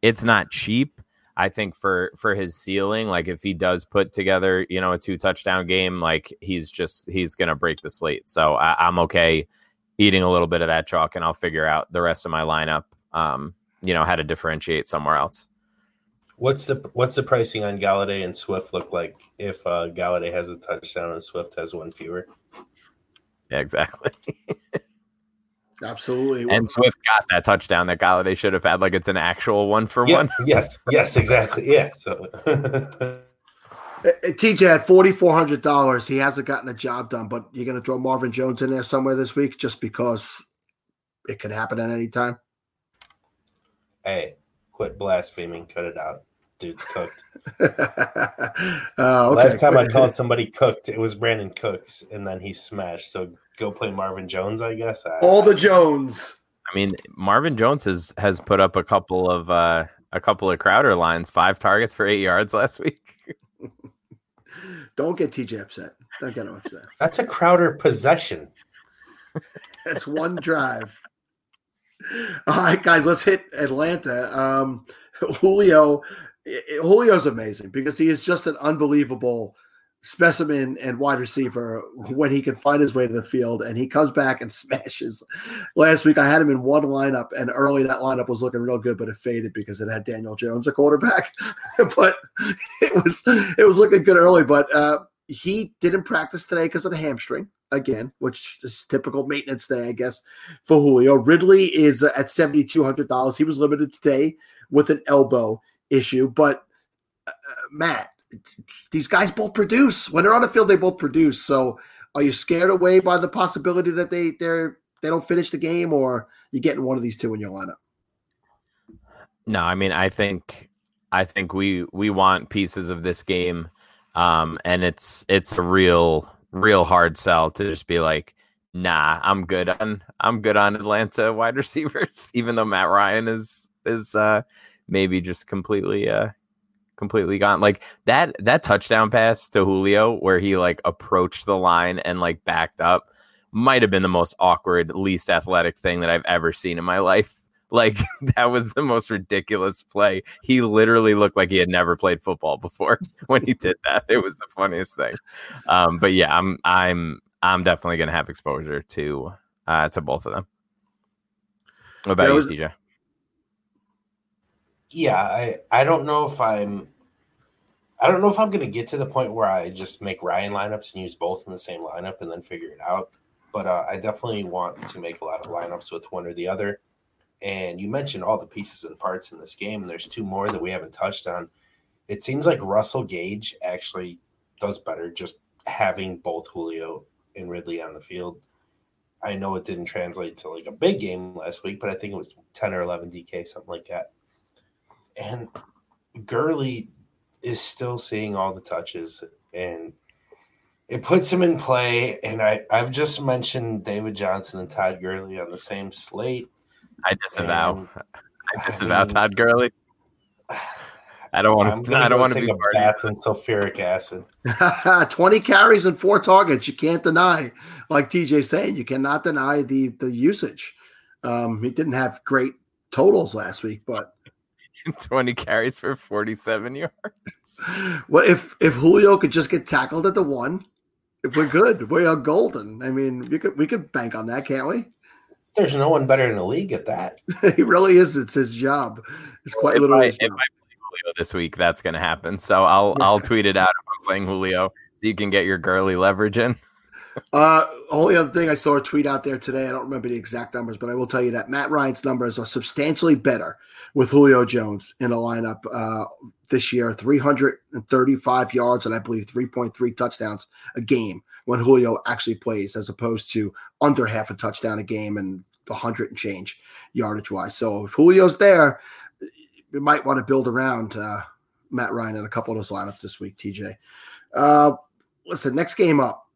it's not cheap, I think for for his ceiling, like if he does put together, you know, a two touchdown game, like he's just he's going to break the slate. So I, I'm okay eating a little bit of that chalk, and I'll figure out the rest of my lineup. Um, you know how to differentiate somewhere else. What's the what's the pricing on Golladay and Swift look like if uh, Golladay has a touchdown and Swift has one fewer? Yeah, exactly. absolutely. and Swift got that touchdown that Golladay should have had. Like it's an actual one for Yeah, one. yes, yes, exactly. Yeah. So Uh, uh, TJ at forty four hundred dollars. He hasn't gotten a job done, but you're going to throw Marvin Jones in there somewhere this week just because it could happen at any time. hey, quit blaspheming. Cut it out. Dude's cooked. uh, okay. Last time I called somebody cooked, it was Brandin Cooks, and then he smashed. So go play Marvin Jones, I guess. I, all the Jones. I mean, Marvin Jones has has put up a couple of uh a couple of Crowder lines, five targets for eight yards last week. Don't get TJ upset. Don't get him upset. That's a Crowder possession. That's one drive. All right, guys, let's hit Atlanta. Um, Julio, Julio's amazing because he is just an unbelievable specimen and wide receiver when he can find his way to the field and he comes back and smashes. Last week i had him in one lineup and early that lineup was looking real good but it faded because it had daniel jones a quarterback. But it was it was looking good early but uh, he didn't practice today because of the hamstring again which is typical maintenance day i guess for julio. Ridley is at $7200 he was limited today with an elbow issue but uh, matt these guys both produce when they're on the field. They both produce. So, are you scared away by the possibility that they they're they don't finish the game, or you're getting one of these two in your lineup? No, I mean, I think I think we we want pieces of this game, um, and it's it's a real real hard sell to just be like, nah, I'm good on I'm good on Atlanta wide receivers, even though Matt Ryan is is uh, maybe just completely uh, completely gone. Like that that touchdown pass to Julio where he like approached the line and like backed up might have been the most awkward, least athletic thing that I've ever seen in my life. Like that was the most ridiculous play. He literally looked like he had never played football before when he did that. It was the funniest thing. Um, but yeah, I'm I'm I'm definitely gonna have exposure to uh, to both of them. What about you, CJ? Yeah, I I don't know if I'm I don't know if I'm going to get to the point where I just make Ryan lineups and use both in the same lineup and then figure it out. But uh, I definitely want to make a lot of lineups with one or the other. And you mentioned all the pieces and parts in this game, and there's two more that we haven't touched on. It seems like Russell Gage actually does better just having both Julio and Ridley on the field. I know it didn't translate to like a big game last week, but I think it was 10 or 11 DK, something like that. And Gurley is still seeing all the touches and it puts him in play. And I, I've just mentioned David Johnson and Todd Gurley on the same slate. I disavow. And, I disavow I mean, Todd Gurley. I don't want to. I don't want to be a bath in sulfuric acid. Twenty carries and four targets. You can't deny, like TJ saying, you cannot deny the the usage. Um, he didn't have great totals last week, but 20 carries for 47 yards. Well, if if Julio could just get tackled at the one, if we're good, we are golden. I mean, we could we could bank on that, can't we? There's no one better in the league at that. he really is. It's his job. It's quite well, literally. If I, if I play Julio this week, that's going to happen. So I'll yeah. I'll tweet it out if I'm playing Julio, so you can get your Gurley leverage in. Uh, only other thing I saw a tweet out there today. I don't remember the exact numbers, but I will tell you that Matt Ryan's numbers are substantially better with Julio Jones in a lineup uh, this year 335 yards and I believe 3.3 touchdowns a game when Julio actually plays, as opposed to under half a touchdown a game and 100 and change yardage wise. So if Julio's there, we might want to build around uh, Matt Ryan in a couple of those lineups this week, TJ. Uh, listen, next game up,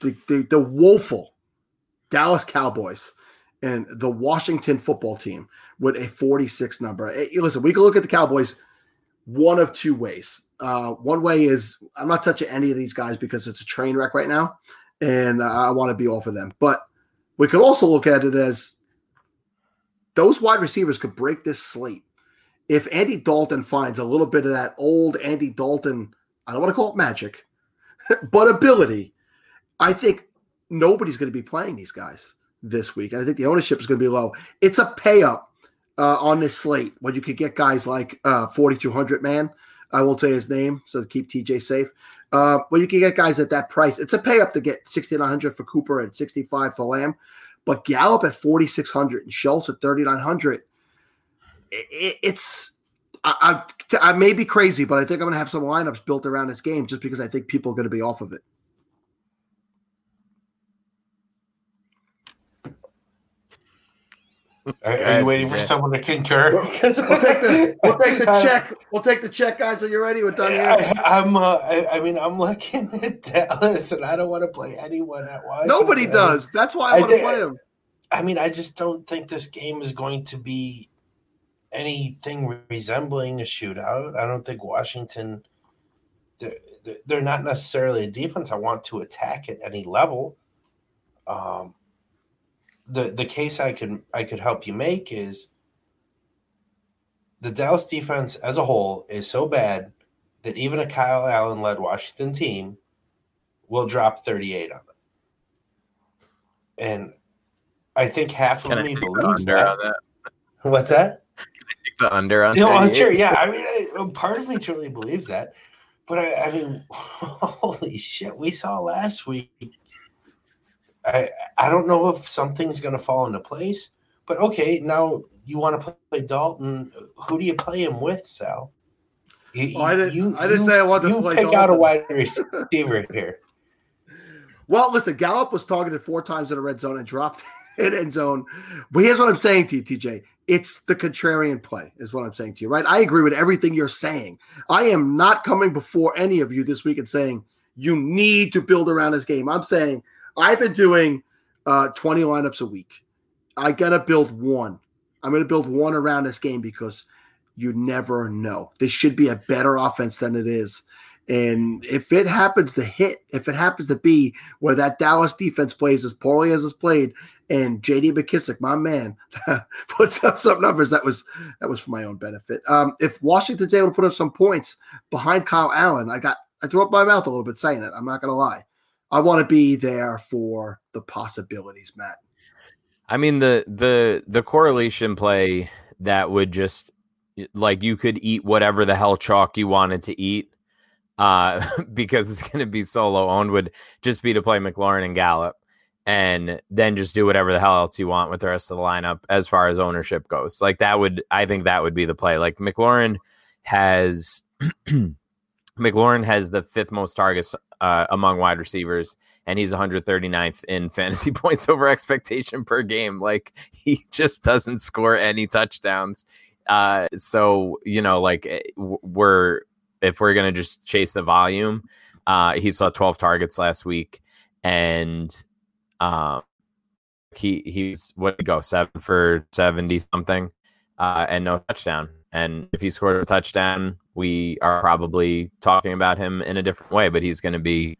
the, the, the woeful Dallas Cowboys and the Washington football team with a 46 number. Hey, listen, we can look at the Cowboys one of two ways. Uh, one way is I'm not touching any of these guys because it's a train wreck right now, and I want to be off of them. But we could also look at it as those wide receivers could break this slate. If Andy Dalton finds a little bit of that old Andy Dalton, I don't want to call it magic, but ability, I think nobody's going to be playing these guys this week. I think the ownership is going to be low. It's a pay up uh, on this slate when you could get guys like uh, 4200 man. I won't say his name, so to keep TJ safe. Uh, well, you can get guys at that price. It's a pay up to get 6900 for Cooper and 65 for Lamb, but Gallup at 4600 and Schultz at 3900. It, it's I, I, I may be crazy, but I think I'm going to have some lineups built around this game just because I think people are going to be off of it. Are, are you waiting for someone to concur? we'll, take the, we'll take the check. We'll take the check, guys. Are you ready? We're done here. I, am uh, I, I, mean, I'm looking at Dallas, and I don't want to play anyone at Washington. Nobody does. That's why I, want to play them. I mean, I just don't think this game is going to be anything resembling a shootout. I don't think Washington. They're, they're not necessarily a defense I want to attack at any level. Um, the the case I can I could help you make is the Dallas defense as a whole is so bad that even a Kyle Allen led Washington team will drop 38 on them. And I think half of I me believes that. that? What's that? Take the under on know, 38? sure, yeah. I mean, I, part of me truly believes that, but I, I mean, holy shit, we saw last week. I I don't know if something's going to fall into place, but okay, now you want to play Dalton. Who do you play him with, Sal? You, Oh, I didn't- I didn't say I wanted to play pick out a wide receiver here. Well, listen, Gallup was targeted four times in the red zone and dropped in end zone. But here's what I'm saying to you, TJ. It's the contrarian play, is what I'm saying to you, right? I agree with everything you're saying. I am not coming before any of you this week and saying you need to build around this game. I'm saying I've been doing uh, 20 lineups a week. I got to build one. I'm going to build one around this game because you never know. This should be a better offense than it is. And if it happens to hit, if it happens to be where that Dallas defense plays as poorly as it's played, and JD McKissic, my man, puts up some numbers, that was that was for my own benefit. Um, if Washington's able to put up some points behind Kyle Allen, I got I threw up my mouth a little bit saying it. I'm not gonna lie. I want to be there for the possibilities, Matt. I mean the the the correlation play that would just like you could eat whatever the hell chalk you wanted to eat uh because it's going to be solo owned would just be to play McLaurin and Gallup and then just do whatever the hell else you want with the rest of the lineup as far as ownership goes. Like that would I think that would be the play. Like McLaurin has McLaurin has the fifth most targets uh, among wide receivers and he's 139th in fantasy points over expectation per game. Like he just doesn't score any touchdowns. Uh, so you know, like eh, we're if we're gonna just chase the volume, uh, he saw 12 targets last week, and uh, he he's what did he go seven for 70 something, uh, and no touchdown. And if he scores a touchdown, we are probably talking about him in a different way. But he's going to be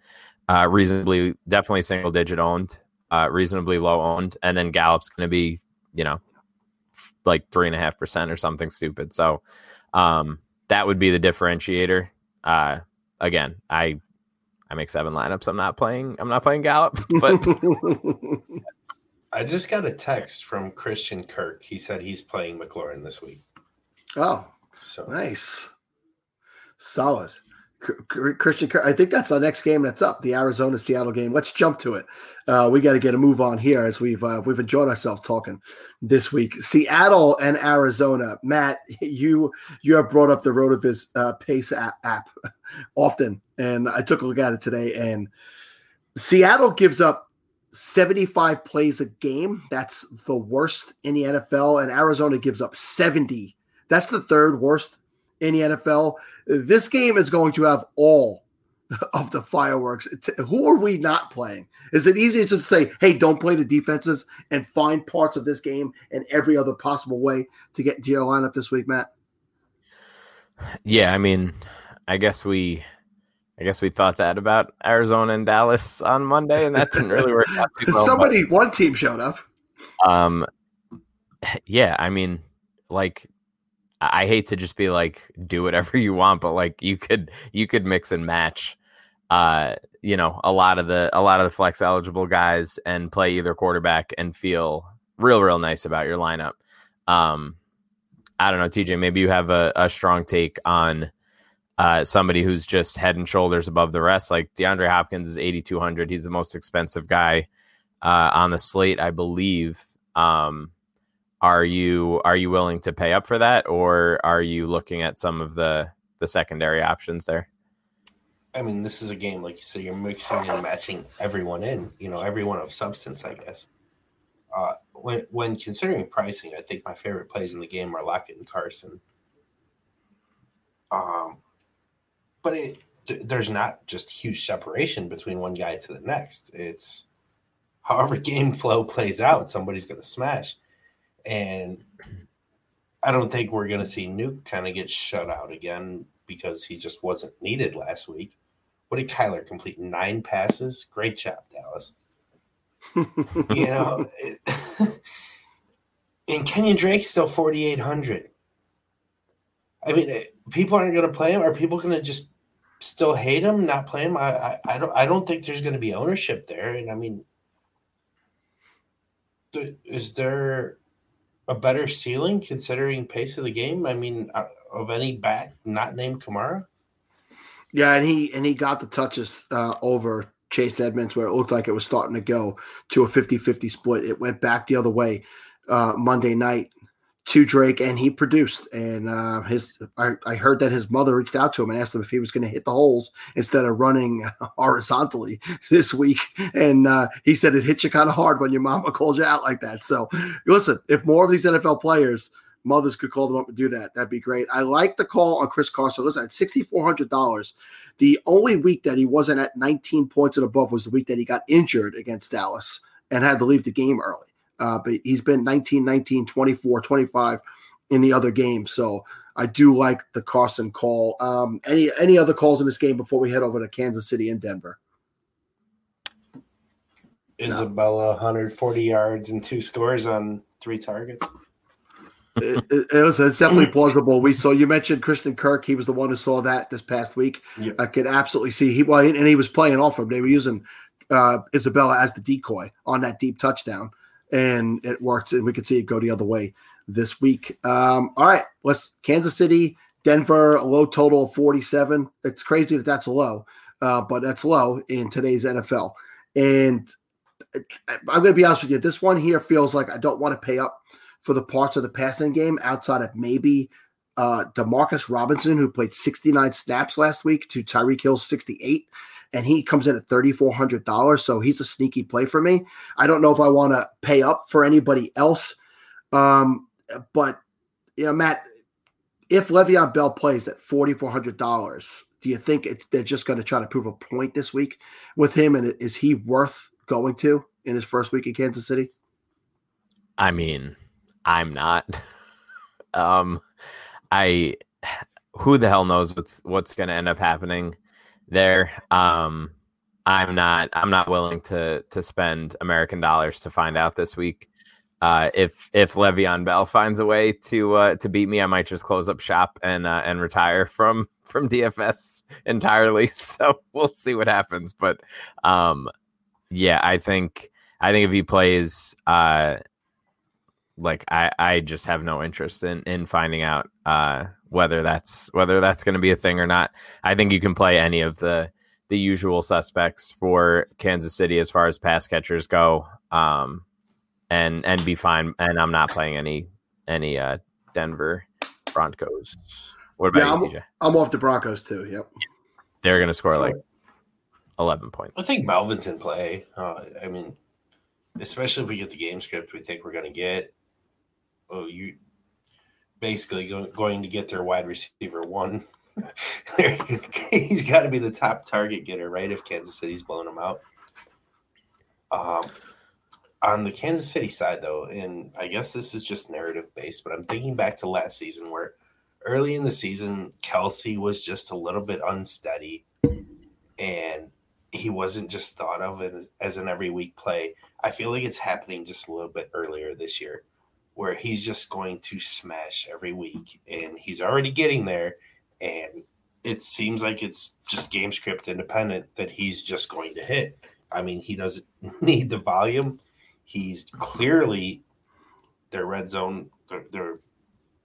uh, reasonably, definitely single digit owned, uh, reasonably low owned, and then Gallup's going to be, you know, like three and a half percent or something stupid. So um, that would be the differentiator. Uh, again, I I make seven lineups. I'm not playing. I'm not playing Gallup, but I just got a text from Christian Kirk. He said he's playing McLaurin this week. Oh, So nice, solid. Christian, I think that's our next game that's up, the Arizona Seattle game. Let's jump to it. Uh, we got to get a move on here as we've uh, we've enjoyed ourselves talking this week. Seattle and Arizona. Matt, you you have brought up the Rotoviz uh, Pace app, app often, and I took a look at it today. And Seattle gives up 75 plays a game. That's the worst in the NFL, and Arizona gives up 70. That's the third worst in the NFL. This game is going to have all of the fireworks. Who are we not playing? Is it easy to just say, hey, don't play the defenses and find parts of this game and every other possible way to get into your lineup this week, Matt? yeah, I mean, I guess we. I guess we thought that about Arizona and Dallas on Monday, and that didn't really work out too well. but- Somebody, one team showed up. Um, yeah, I mean, like, I hate to just be like, do whatever you want, but like, you could you could mix and match, uh, you know, a lot of the a lot of the flex eligible guys and play either quarterback and feel real real nice about your lineup. Um, I don't know, TJ, maybe you have a, a strong take on. Uh, somebody who's just head and shoulders above the rest, like DeAndre Hopkins is 8,200. He's the most expensive guy uh, on the slate, I believe. Um, are you are you willing to pay up for that, or are you looking at some of the the secondary options there? I mean, this is a game like you said. You're mixing and matching everyone in. You know, everyone of substance, I guess. Uh, when when considering pricing, I think my favorite plays in the game are Lockett and Carson. Um, but it th- there's not just huge separation between one guy to the next. It's however game flow plays out, somebody's going to smash, and I don't think we're going to see Nuke kind of get shut out again because he just wasn't needed last week. What did Kyler complete? Nine passes. Great job, Dallas. you know, it- and Kenyan Drake's still forty eight hundred. I mean, eh, people aren't going to play him. Are people going to just still hate him, not play him. I, I, I don't I don't think there's going to be ownership there. And I mean, is there a better ceiling considering pace of the game? I mean, uh, of any back not named Kamara. Yeah, and he and he got the touches uh, over Chase Edmonds where it looked like it was starting to go to a 50-50 split. It went back the other way uh, Monday night to Drake, and he produced. And uh, his, I, I, heard that his mother reached out to him and asked him if he was going to hit the holes instead of running horizontally this week. And uh, he said it hits you kind of hard when your mama calls you out like that. So listen, if more of these NFL players mothers could call them up and do that. That'd be great. I like the call on Chris Carson. Listen, at sixty four hundred dollars, the only week that he wasn't at nineteen points and above was the week that he got injured against Dallas and had to leave the game early. Uh, but he's been 19, 19, 24, 25 in the other game. So I do like the Carson call. Um, any any other calls in this game before we head over to Kansas City and Denver? Isabella, 140 yards and two scores on three targets it, it, was, it's definitely plausible. We saw you mentioned Christian Kirk. He was the one who saw that this past week. I could absolutely see he well, and he was playing off of. They were using uh, Isabella as the decoy on that deep touchdown, and it worked. And we could see it go the other way this week. Um, all right, let's Kansas City, Denver, a low total of forty-seven. It's crazy that that's low, uh, but that's low in today's NFL. And I'm going to be honest with you. This one here feels like I don't want to pay up for the parts of the passing game outside of maybe uh, Demarcus Robinson, who played 69 snaps last week, to Tyreek Hill's 68, and he comes in at $3,400. So he's a sneaky play for me. I don't know if I want to pay up for anybody else. Um, but, you know, Matt, if Le'Veon Bell plays at $4,400, do you think they're just going to try to prove a point this week with him? And is he worth going to in his first week in Kansas City? I mean, I'm not. um, I who the hell knows what's what's going to end up happening there. Um, I'm not. I'm not willing to to spend American dollars to find out this week. Uh, if if Le'Veon Bell finds a way to uh, to beat me, I might just close up shop and uh, and retire from from DFS entirely. So we'll see what happens. But um, yeah, I think I think if he plays, uh, like I, I just have no interest in in finding out uh, whether that's whether that's going to be a thing or not. I think you can play any of the the usual suspects for Kansas City as far as pass catchers go, um, and and be fine. And I'm not playing any any uh, Denver Broncos. What about yeah, you, TJ? I'm off the Broncos too. Yep, they're going to score like 11 points. I think Melvin's in play. Uh, I mean, especially if we get the game script we think we're going to get oh, you basically going to get their wide receiver one. He's got to be the top target getter, right? If Kansas City's blowing him out. Um, on the Kansas City side, though, and I guess this is just narrative based, but I'm thinking back to last season where early in the season, Kelce was just a little bit unsteady and he wasn't just thought of as, as an every week play. I feel like it's happening just a little bit earlier this year where he's just going to smash every week and he's already getting there and it seems like it's just game script independent that he's just going to hit. I mean he doesn't need the volume. He's clearly their red zone their, their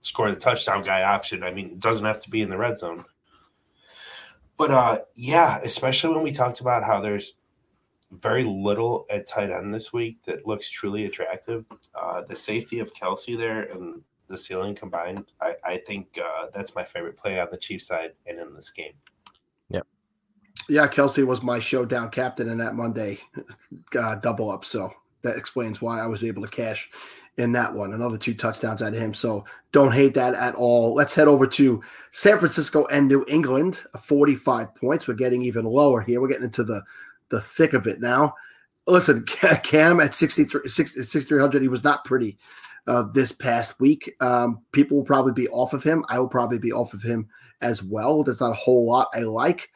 score the touchdown guy option. I mean it doesn't have to be in the red zone. But uh yeah especially when we talked about how there's very little at tight end this week that looks truly attractive. Uh, the safety of Kelce there and the ceiling combined, I, I think uh, that's my favorite play on the Chiefs side and in this game. Yep. Yeah, Kelce was my showdown captain in that Monday uh, double up. So that explains why I was able to cash in that one. Another two touchdowns out of him. So don't hate that at all. Let's head over to San Francisco and New England. 45 points. We're getting even lower here. We're getting into the the thick of it now. Listen, Cam at 63, 6,300, he was not pretty uh, this past week. Um, people will probably be off of him. I will probably be off of him as well. There's not a whole lot I like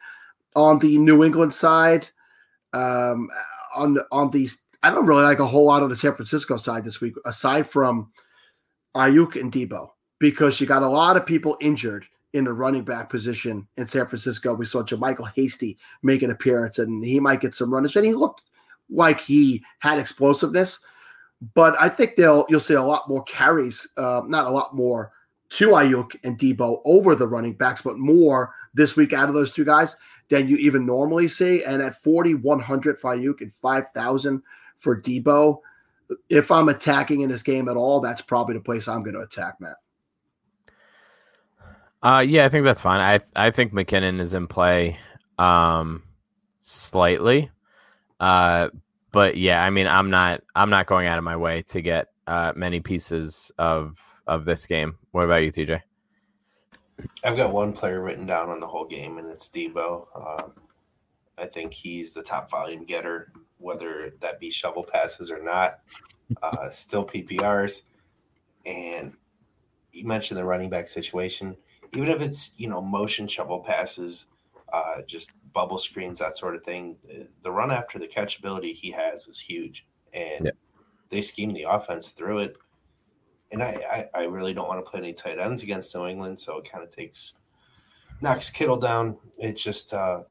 on the New England side. Um, on on these, I don't really like a whole lot on the San Francisco side this week, aside from Aiyuk and Deebo, because you got a lot of people injured in the running back position in San Francisco. We saw JaMycal Hasty make an appearance, and he might get some runners. And he looked like he had explosiveness, but I think they'll you'll see a lot more carries, uh, not a lot more to Aiyuk and Deebo over the running backs, but more this week out of those two guys than you even normally see. And at 4,100 for Aiyuk and 5,000 for Deebo, if I'm attacking in this game at all, that's probably the place I'm going to attack, Matt. Uh, yeah, I think that's fine. I I think McKinnon is in play, um, slightly, uh, but yeah, I mean, I'm not I'm not going out of my way to get uh, many pieces of of this game. What about you, TJ? I've got one player written down on the whole game, and it's Deebo. Um, I think he's the top volume getter, whether that be shovel passes or not. Uh, still PPRs, and you mentioned the running back situation. Even if it's you know motion shovel passes, uh, just bubble screens, that sort of thing, the run after the catchability he has is huge, and yeah. they scheme the offense through it and I, I, I really don't want to play any tight ends against New England, so it kind of takes knocks Kittle down. It's just uh,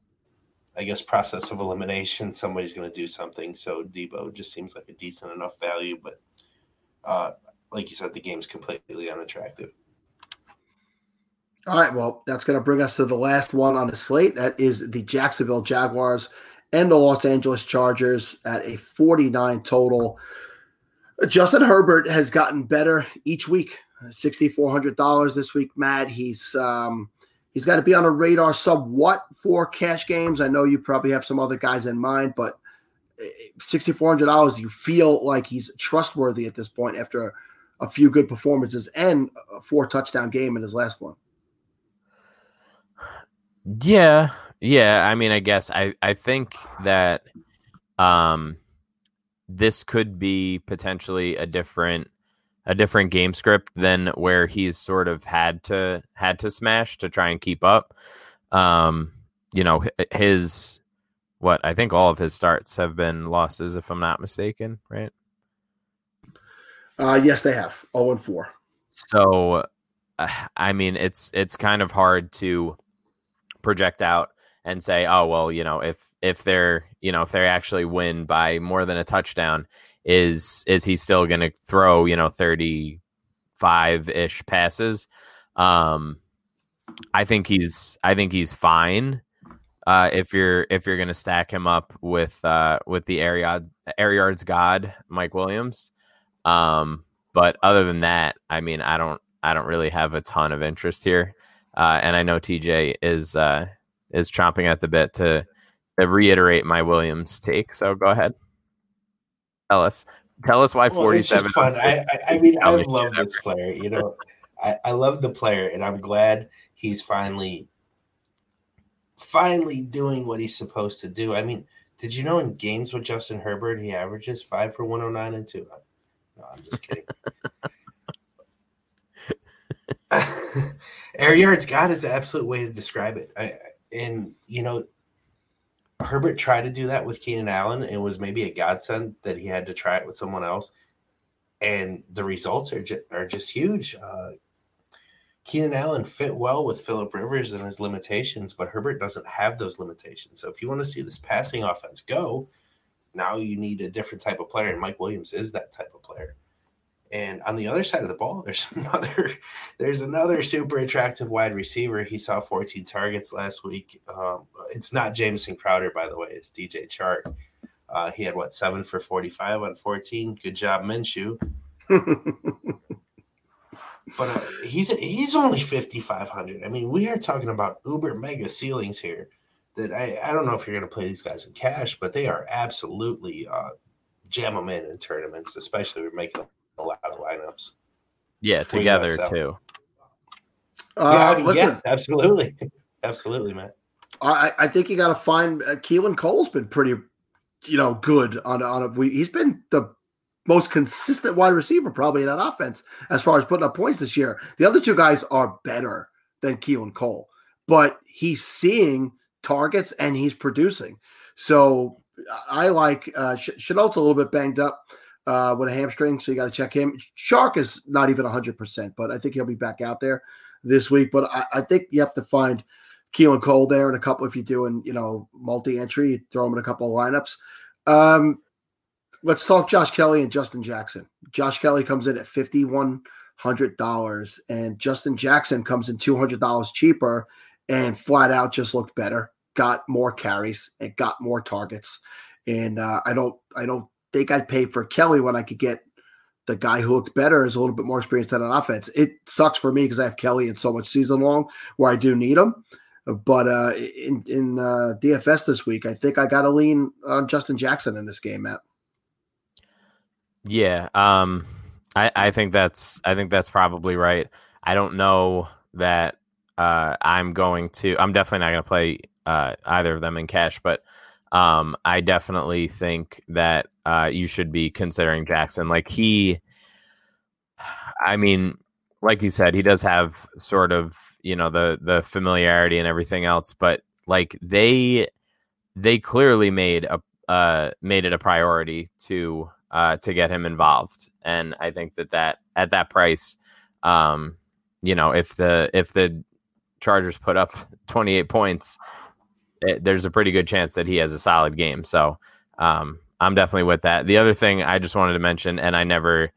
I guess process of elimination. Somebody's going to do something. So Deebo just seems like a decent enough value, but uh, like you said, the game's completely unattractive. All right, well, that's going to bring us to the last one on the slate. That is the Jacksonville Jaguars and the Los Angeles Chargers at a 49 total. Justin Herbert has gotten better each week. Sixty four hundred dollars this week, Matt. He's um, he's got to be on a radar somewhat for cash games. I know you probably have some other guys in mind, but eh, sixty four hundred dollars. You feel like he's trustworthy at this point after a few good performances and a four touchdown game in his last one. Yeah, yeah. I mean, I guess I I think that um this could be potentially a different a different game script than where he's sort of had to had to smash to try and keep up. Um, you know, his what I think all of his starts have been losses, if I'm not mistaken, right? Uh, yes, they have. 0 and 4. So, uh, I mean, it's it's kind of hard to project out and say, oh well, you know, if if they're you know if they actually win by more than a touchdown is is he still going to throw you know 35 ish passes? Um i think he's i think he's fine uh if you're if you're going to stack him up with uh with the air yards air yards god mike williams. Um but other than that i mean i don't i don't really have a ton of interest here uh and i know tj is uh is chomping at the bit to reiterate my Williams take. So go ahead. Tell us. Tell us why well, 47. It's fun. I, I, I mean, I love this ever. player. You know, I, I love the player, and I'm glad he's finally, finally doing what he's supposed to do. I mean, did you know in games with Justin Herbert, he averages five for 109 and two? No, I'm just kidding. Air yards God is the absolute way to describe it. I, and you know, Herbert tried to do that with Keenan Allen. It was maybe a godsend that he had to try it with someone else, and the results are just, are just huge. Uh, Keenan Allen fit well with Philip Rivers and his limitations, but Herbert doesn't have those limitations. So if you want to see this passing offense go, now you need a different type of player, and Mike Williams is that type of player. And on the other side of the ball, there's another there's another super attractive wide receiver. He saw 14 targets last week. Um, it's not Jameson Crowder, by the way. It's DJ Chark. Uh, he had what seven for 45 on 14. Good job, Minshew. but uh, he's he's only 5500. I mean, we are talking about uber mega ceilings here. That I, I don't know if you're going to play these guys in cash, but they are absolutely uh, jam them in in tournaments, especially we're making allowed lineups. Yeah, together too. Uh, yeah, yeah, absolutely, absolutely, man. I, I think you got to find uh, Keelan Cole's been pretty, you know, good on on a. He's been the most consistent wide receiver probably in that offense as far as putting up points this year. The other two guys are better than Keelan Cole, but he's seeing targets and he's producing. So I like uh, Shenault's a little bit banged up uh, with a hamstring, so you got to check him. Chark is not even 100%, but I think he'll be back out there. this week. But I, I think you have to find Keelan Cole there and a couple if you're doing, you know, multi-entry, throw him in a couple of lineups. Um, let's talk Josh Kelley and Justin Jackson. Josh Kelley comes in at fifty-one hundred dollars, and Justin Jackson comes in two hundred dollars cheaper, and flat out just looked better, got more carries, and got more targets. And uh, I don't, I don't think I'd pay for Kelley when I could get the guy who looks better is a little bit more experienced on offense. It sucks for me because I have Kelley in so much season long where I do need him. But uh, in in uh, DFS this week, I think I got to lean on Justin Jackson in this game, Matt. Yeah, um, I, I think that's I think that's probably right. I don't know that uh, I'm going to. I'm definitely not going to play uh, either of them in cash, but um, I definitely think that uh, you should be considering Jackson. Like he, I mean, like you said, he does have sort of you know the the familiarity and everything else, but like they they clearly made a uh, made it a priority to uh, to get him involved, and I think that that at that price, um, you know, if the if the Chargers put up 28 points, it, there's a pretty good chance that he has a solid game. So um, I'm definitely with that. The other thing I just wanted to mention, and I never,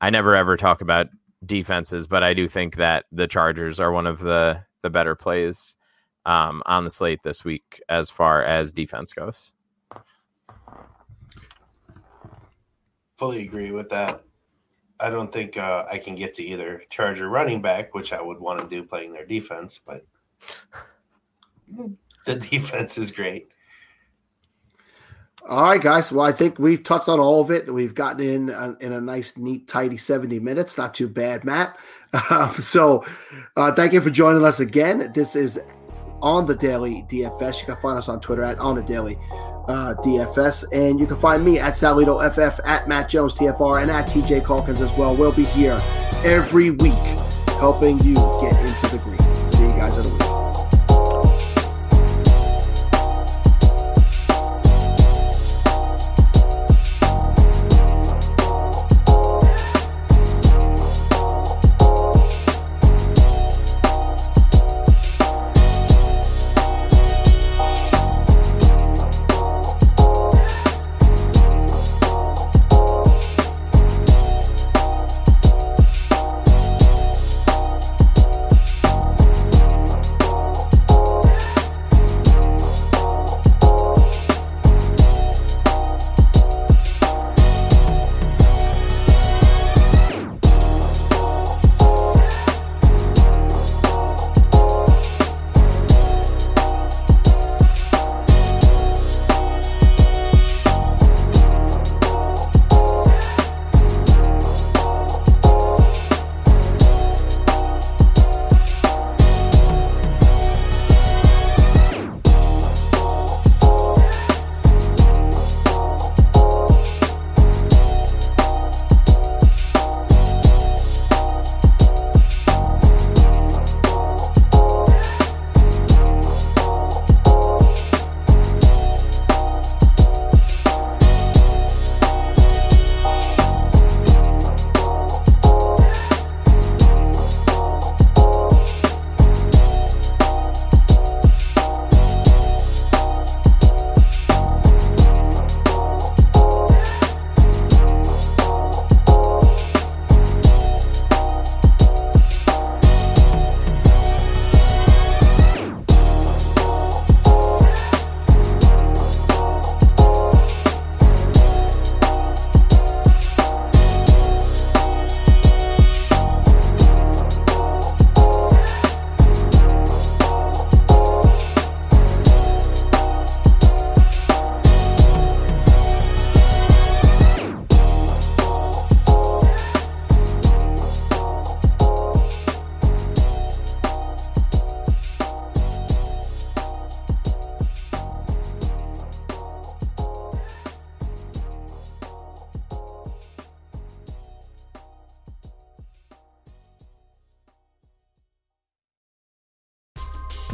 I never ever talk about defenses, but I do think that the Chargers are one of the the better plays um, on the slate this week as far as defense goes. Fully agree with that. I don't think uh, I can get to either Charger running back, which I would want to do playing their defense, but the defense is great. All right, guys. Well, I think we've touched on all of it. We've gotten in uh, in a nice, neat, tidy seventy minutes. Not too bad, Matt. Uh, so, uh, thank you for joining us again. This is on the Daily DFS. You can find us on Twitter at on the Daily uh, DFS, and you can find me at Salito FF, at Matt Jones TFR, and at TJ Calkins as well. We'll be here every week helping you get into the green. See you guys in a week.